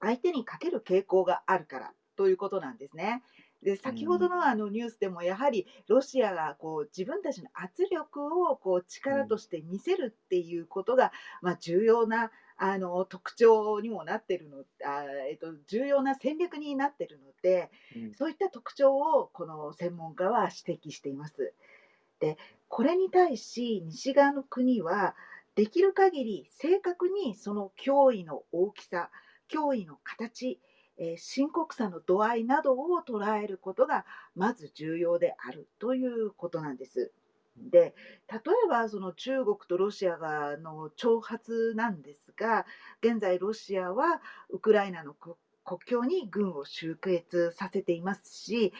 相手にかける傾向があるからということなんですね。で先ほどのあのニュースでもやはりロシアがこう自分たちの圧力をこう力として見せるっていうことが、まあ、重要なあの特徴にもなってるのあ、えっと、重要な戦略になってるのでうんそういった特徴をこの専門家は指摘しています。でこれに対し西側の国はできる限り正確にその脅威の大きさ脅威の形、え深刻さの度合いなどを捉えることがまず重要であるということなんです。で例えばその中国とロシアがの挑発なんですが現在ロシアはウクライナの国境に軍を集結させていますし、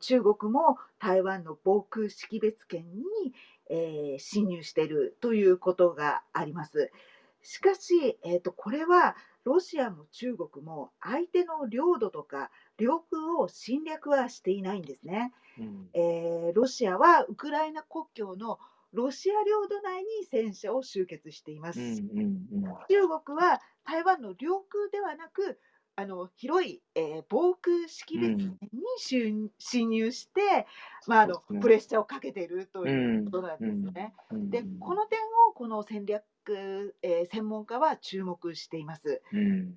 中国も台湾の防空識別圏に、えー侵入しているということがあります。しかし、えー、とこれはロシアも中国も相手の領土とか領空を侵略はしていないんですね。うんえーロシアはウクライナ国境のロシア領土内に戦車を集結しています中国は台湾の領空ではなくあの広い、えー防空識別圏に侵侵入して、まああのプレッシャーをかけているとういうん。ことなんですよね。うん。でこの点をこの戦略、えー専門家は注目しています。うん。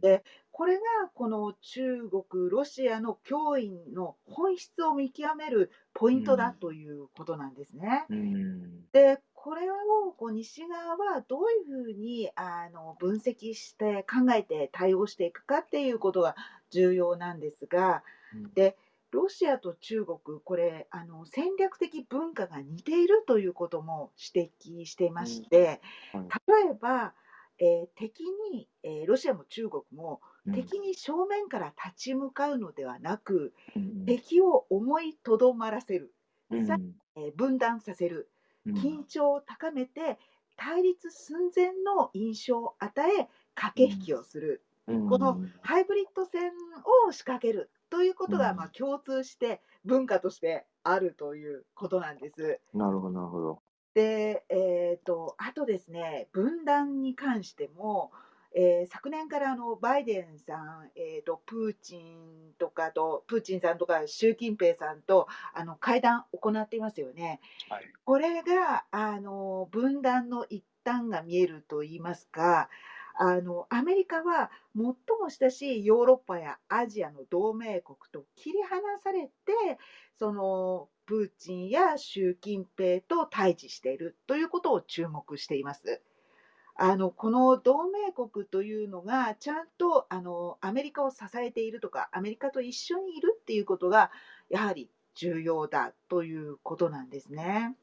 これがこの中国、ロシアの脅威の本質を見極めるポイントだということなんですね。うん。でこれをこう西側はどういうふうにあの分析して考えて対応していくかっていうことが重要なんですがうん。でロシアと中国これあの戦略的文化が似ているということも指摘していまして、うん。例えば、えー敵に、えーロシアも中国もうん。敵に正面から立ち向かうのではなく、うん敵を思いとどまらせる、うんさえー分断させるうん。緊張を高めて対立寸前の印象を与え駆け引きをする、うん。このハイブリッド戦を仕掛けるということが、うんまあ、共通して文化としてあるということなんです。なるほど、なるほど。で、えー、とあとですね分断に関しても、えー昨年からあのバイデンさん、えー、とプーチンとかとプーチンさんとか習近平さんとあの会談を行っていますよね。はいこれがあの分断の一端が見えると言いますかあのアメリカは最も親しいヨーロッパやアジアの同盟国と切り離されてそのプーチンや習近平と対峙しているということを注目しています。あのこの同盟国というのがちゃんとあのアメリカを支えているとかアメリカと一緒にいるっていうことがやはり重要だということなんですね。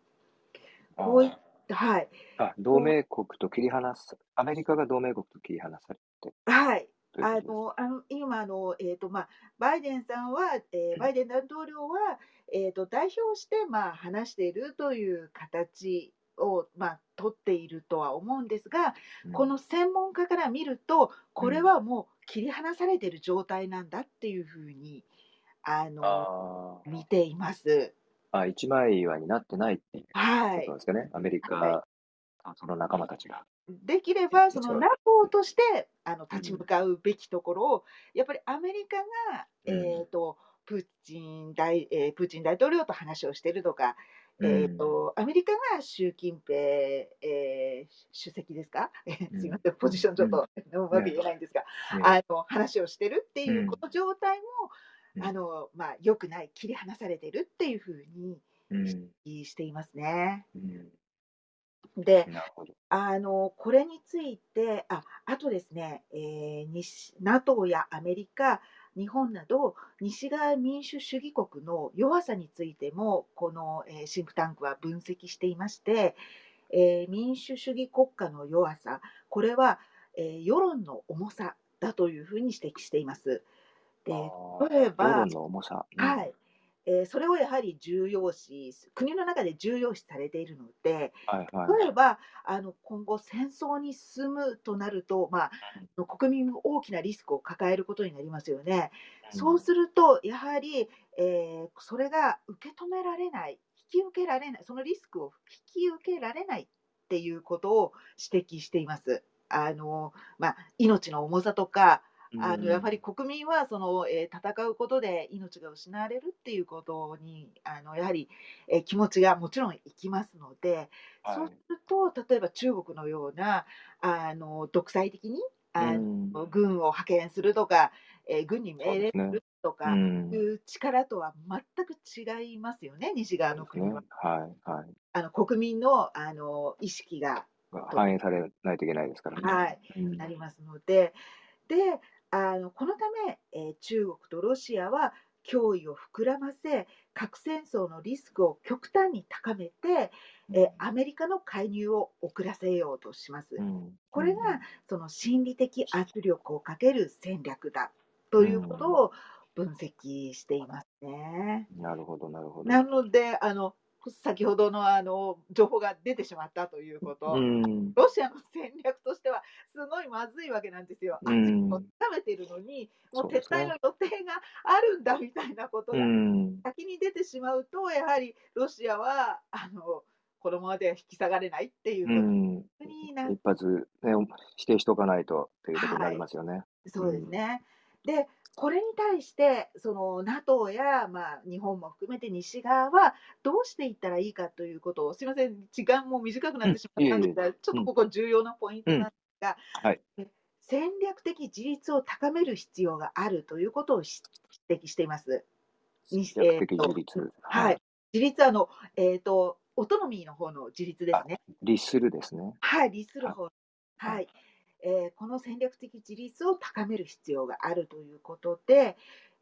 こういったはい。あ、同盟国と切り離す、アメリカが同盟国と切り離されて。はい。ということですあのあの今あの、えーとまあ、バイデンさんは、えーバイデン大統領は、えー、と代表して、まあ、話しているという形を、まあ、取っているとは思うんですが、うん。この専門家から見るとこれはもう切り離されている状態なんだっていうふうにあのあー。見ています。あ、一枚岩になってないっていうはい。ことですかね、アメリカ、はその仲間たちが。できればその NATO としてあの立ち向かうべきところを、やっぱりアメリカが、うん。えー、とプーチン大えープーチン大統領と話をしているとか、えー、とアメリカが習近平、えー主席ですか、うん。すみません、ポジションちょっとうまく言えないんですが、ねあの話をしてるっていううん。この状態も、うんあのまあ、良くない、切り離されてるっていうふうにうんしていますね。うんで。あのこれについて、ああとですね、えー西、NATO やアメリカ、日本など、西側民主主義国の弱さについても、この、えーシンクタンクは分析していまして、えー民主主義国家の弱さ、これは、えー世論の重さだというふうに指摘しています。で例えば。うんはいえーそれをやはり重要視、国の中で重要視されているので、はいはい。例えばあの今後戦争に進むとなると、まあ、国民も大きなリスクを抱えることになりますよね。そうするとやはり、えーそれが受け止められない引き受けられないそのリスクを引き受けられないっていうことを指摘しています。あのまあ、命の重さとかあのやっぱり国民はその、えー戦うことで命が失われるっていうことにあのやはり、えー気持ちがもちろんいきますので、はいそうすると例えば中国のようなあの独裁的にあの、うん。軍を派遣するとか、えー軍に命令そうでするとか、うん。いう力とは全く違いますよね西側のそうですね。国は。はいはい。あの国民のあの意識が反映されないといけないですからね。はいうん。なりますので、であのこのため、えー中国とロシアは脅威を膨らませ、核戦争のリスクを極端に高めて、えーアメリカの介入を遅らせようとします。うんこれがその心理的圧力をかける戦略だということを分析していますね。うんなるほど、なるほど。なのであの先ほどのあの情報が出てしまったということ。うんロシアの戦略としてはすごいまずいわけなんですよ。うん圧力を高めてるのに、もう撤退の予定があるんだみたいなことうがん先に出てしまうと、やはりロシアはあのこのままでは引き下がれないっていううことんに一発、ね、指定しとかないとっていうことになりますよね。そうですね。で、これに対して、その NATO や、まあ、日本も含めて西側はどうしていったらいいかということを、すみません、時間も短くなってしまったんですが、ちょっとここ重要なポイントなんですが、はいで戦略的自立を高める必要があるということをし指摘しています。自立。はい。自立はあの、えーと、オトノミーの方の自立ですね。律するですね。はい、律する方。ははい。えーこの戦略的自立を高める必要があるということで、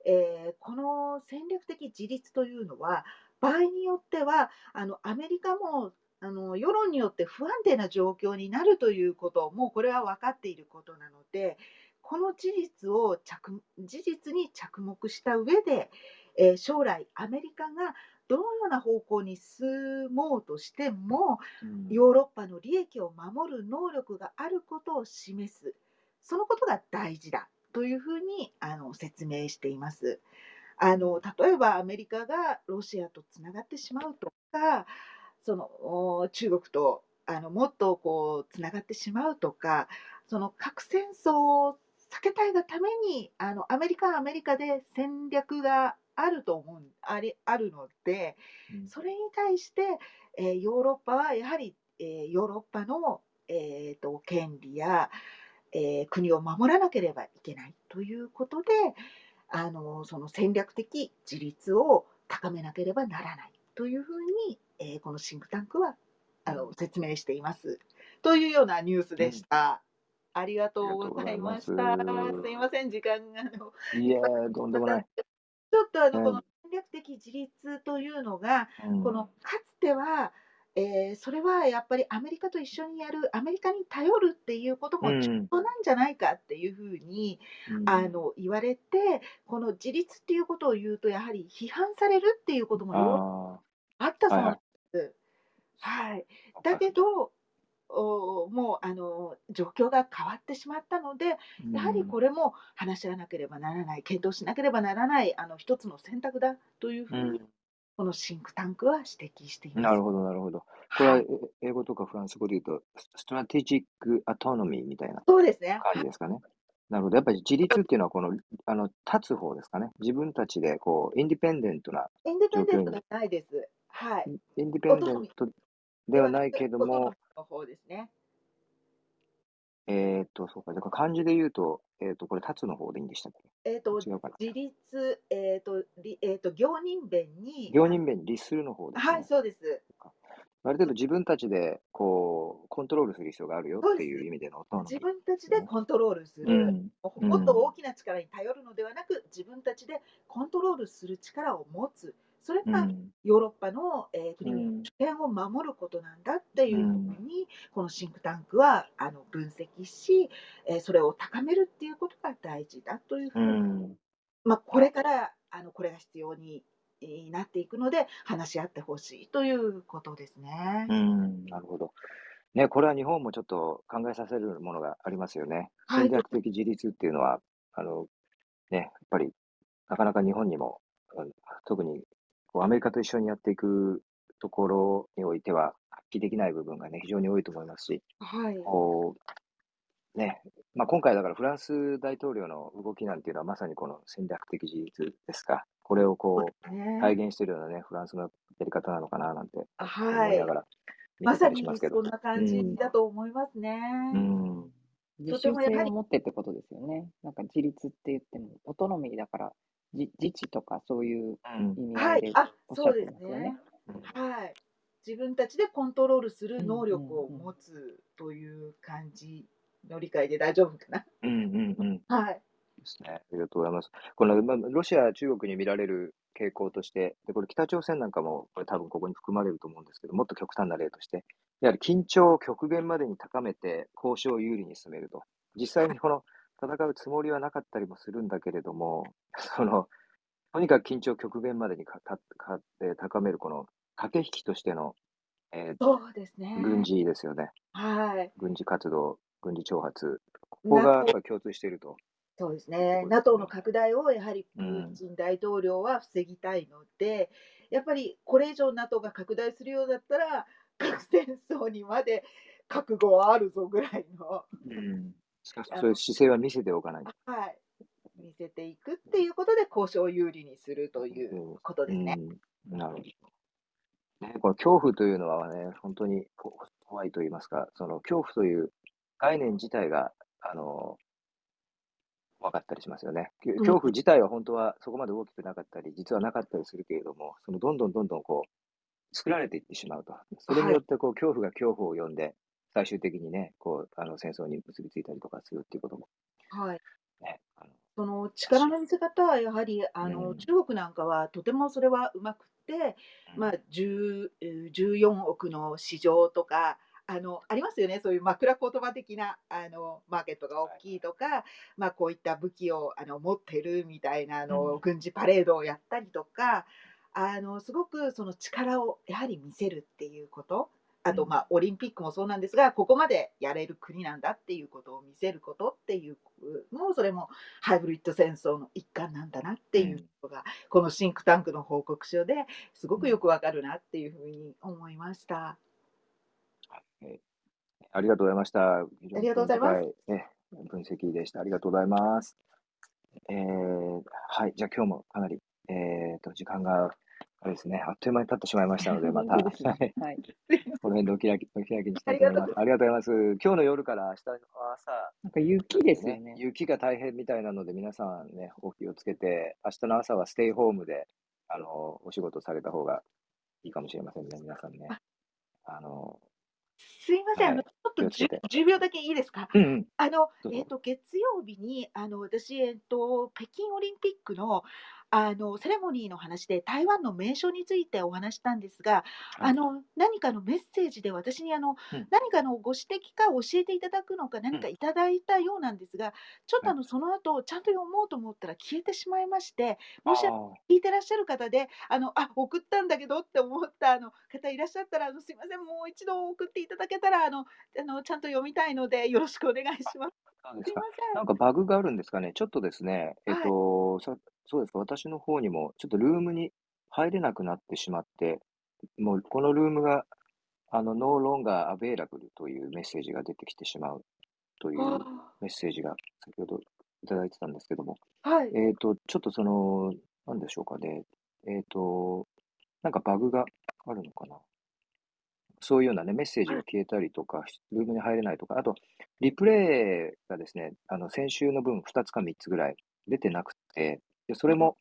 えーこの戦略的自立というのは、場合によっては、あのアメリカもあの世論によって不安定な状況になるということもう、これは分かっていることなので、この事実を着事実に着目した上で、えー将来、アメリカがどのような方向に進もうとしても、うんヨーロッパの利益を守る能力があることを示す、そのことが大事だというふうにあの説明しています。あの例えばアメリカがロシアとつながってしまうとかそのお中国とあのもっとこうつながってしまうとかその核戦争を避けたいがためにあのアメリカはアメリカで戦略があると思うありあるのでうんそれに対して、えーヨーロッパはやはり、えーヨーロッパの、えーと権利や、えー国を守らなければいけないということであのその戦略的自立を高めなければならないというふうに、えーこのシンクタンクはあの説明しています。というようなニュースでした。ありがとうございました。すすいません、時間がいやー、とんでもない。ちょっとあの、うんこの戦略的自立というのが、うん。このかつては、えーそれはやっぱりアメリカと一緒にやるアメリカに頼るっていうこともうん。重要なんじゃないかっていうふうに、うん。あの言われてこの自立っていうことを言うとやはり批判されるっていうこともよああったそうないんです。はい、ーだけどおもうあの状況が変わってしまったのでやはりこれも話し合わなければならない検討しなければならないあの一つの選択だというふうに、うんこのシンクタンクは指摘しています。なるほど、なるほど。これは英語とかフランス語で言うと、ストラテジックアトノミーみたいな。感じですかね。なるほど。やっぱり自立っていうのは、この、あの、立つ方ですかね。自分たちで、こう、インディペンデントな、インディペンデントじゃないです。はい。インディペンデントではないけども、の方ですね。えーっと、そうか。だから漢字で言うと、えーっと、これ、立つの方でいいんでしたっけ？えっ、と違うかな？自立えっ、とりえっ、と行人弁に行人弁に律するの方ですね。はいそうです。ある程度自分たちで、こう、コントロールする必要があるよっていう意味でのオトノミー自分たちでコントロールすうる。ん。ももっと大きな力に頼るのではなく、自分たちでコントロールする力を持つ。それがうん。ヨーロッパの、えー国うんの主権を守ることなんだっていうふうに、このシンクタンクはあの分析し、えーそれを高めるっていうことが大事だというふううに、ん。まあ、これからあのこれが必要にえーなっていくので話し合ってほしいということですね。うん。なるほど。ね、これは日本もちょっと考えさせるものがありますよね。はい戦略的自立っていうのは、あの、ね、やっぱり、なかなか日本にも、特にこうアメリカと一緒にやっていくところにおいては、発揮できない部分がね、非常に多いと思いますし、はい、こう、ね、まあ、今回だからフランス大統領の動きなんていうのはまさにこの戦略的自立ですか。これをこう、ね体現しているようなね、フランスのやり方なのかななんて思はいいながらまさにりしますけど。そんな感じだと思いますね。うん。自主性を持ってってことですよね。なんか自立って言っても、オトノミーだから、自自治とかそういううん意味合いで、はいあおっしゃってそうですねますよね。はい。自分たちでコントロールする能力を持つという感じの理解で大丈夫かな。うんうんうん。はい。ですね。ありがとうございます。この、まあ、ロシア、中国に見られる傾向として、で、これ北朝鮮なんかも、これ多分ここに含まれると思うんですけど、もっと極端な例として、やはり緊張を極限までに高めて、交渉を有利に進めると。実際にこの、戦うつもりはなかったりもするんだけれども、その、とにかく緊張を極限までにか たかえー高める、この駆け引きとしての、えーそうですね。軍事ですよね。はい。軍事活動、軍事挑発。ここがやっぱ共通していると。そうですね。NATO の拡大をやはりプーチン大統領は防ぎたいので、やっぱりこれ以上 NATO が拡大するようだったら、核戦争にまで覚悟はあるぞぐらいの、うん。しかし、そういう姿勢は見せておかないと。はい、見せていくっていうことで交渉を有利にするということですね。うん、なるほど。ね、この恐怖というのはね、本当にこ怖いと言いますか、その恐怖という概念自体が、あの、怖かったりしますよね。恐怖自体は本当はそこまで大きくなかったり、実はなかったりするけれども、そのどんどんどんどんこう、作られていってしまうと。それによってこう、恐怖が恐怖を呼んで、最終的にね、こう、あの、戦争に結びついたりとかするっていうこともはい。ね、あのその力の見せ方はやはりあの、うん。中国なんかはとてもそれはうまくって、まあ、10えー14億の市場とかあのありますよね。そういう枕言葉的なあのマーケットが大きいとか、まあ、こういった武器をあの持ってるみたいなあの、うん。軍事パレードをやったりとかあのすごくその力をやはり見せるっていうことあと、うんまあ、オリンピックもそうなんですが、ここまでやれる国なんだっていうことを見せることっていうのも、それもハイブリッド戦争の一環なんだなっていうことが、このシンクタンクの報告書ですごくよくわかるなっていうふうに思いました。えありがとうございました。ありがとうございます分析でした。ありがとうございます。えーはい、じゃあ今日もかなり、えー、と時間があれですね、あっという間に経ってしまいましたので、また、はいはい。この辺でお開きお開きにしたいと思います。ありがとうございます。今日の夜から明日の朝、なんか雪ですよねね。雪が大変みたいなので、皆さんね、お気をつけて、明日の朝はステイホームで、あの、お仕事された方がいいかもしれませんね、皆さんね。あの、すいません、あのはいちょっと気をつけて 10, 秒だけいいですか？うんうん、あのえー、と月曜日にあの私、えー、と、北京オリンピックのあのセレモニーの話で台湾の名称についてお話したんですが、はい。あの何かのメッセージで私にあの、うん。何かのご指摘か教えていただくのか何かいただいたようなんですが、ちょっとあのその後ちゃんと読もうと思ったら消えてしまいましてもしあ聞いてらっしゃる方であのあ送ったんだけどって思ったあの方いらっしゃったらあのすいませんもう一度送っていただけたらあのあのちゃんと読みたいのでよろしくお願いします。なんか。バグがあるんですかね。ちょっとですね、えっはい。と、そそうですか。私の方にも、ちょっとルームに入れなくなってしまって、もうこのルームが、あの、no longer available というメッセージが出てきてしまうというあメッセージが先ほどいただいてたんですけども、ーはい。えっと、ちょっとその、なんでしょうかね。えっと、なんかバグがあるのかな。そういうようなね、メッセージが消えたりとか、ルームに入れないとか、あと、リプレイがですね、あの、先週の分2つか3つぐらい出てなくて、でそれも、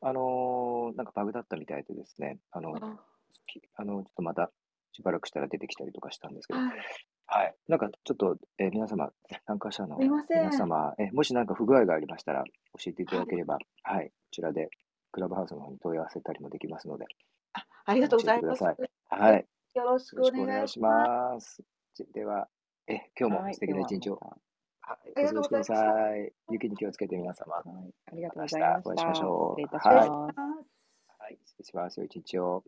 あのーなんかバグだったみたいでですね、あの、あ。きあの、ちょっとまたしばらくしたら出てきたりとかしたんですけど、はい。はい。なんかちょっと、えー皆様、参加者のすいません。皆様、えもしなんか不具合がありましたら教えていただければ、はい、こちらでクラブハウスの方に問い合わせたりもできますので、あありがとうございます。教えてはい、よろしくよろしくお願いしお願いします。ます。じでは、え今日も素敵な一日を、はい、ありがとうござい。雪に気をつけて皆様。はい。ありがとうございました。お会いしましょう失礼いたしはいます。はい、失礼します。一日を。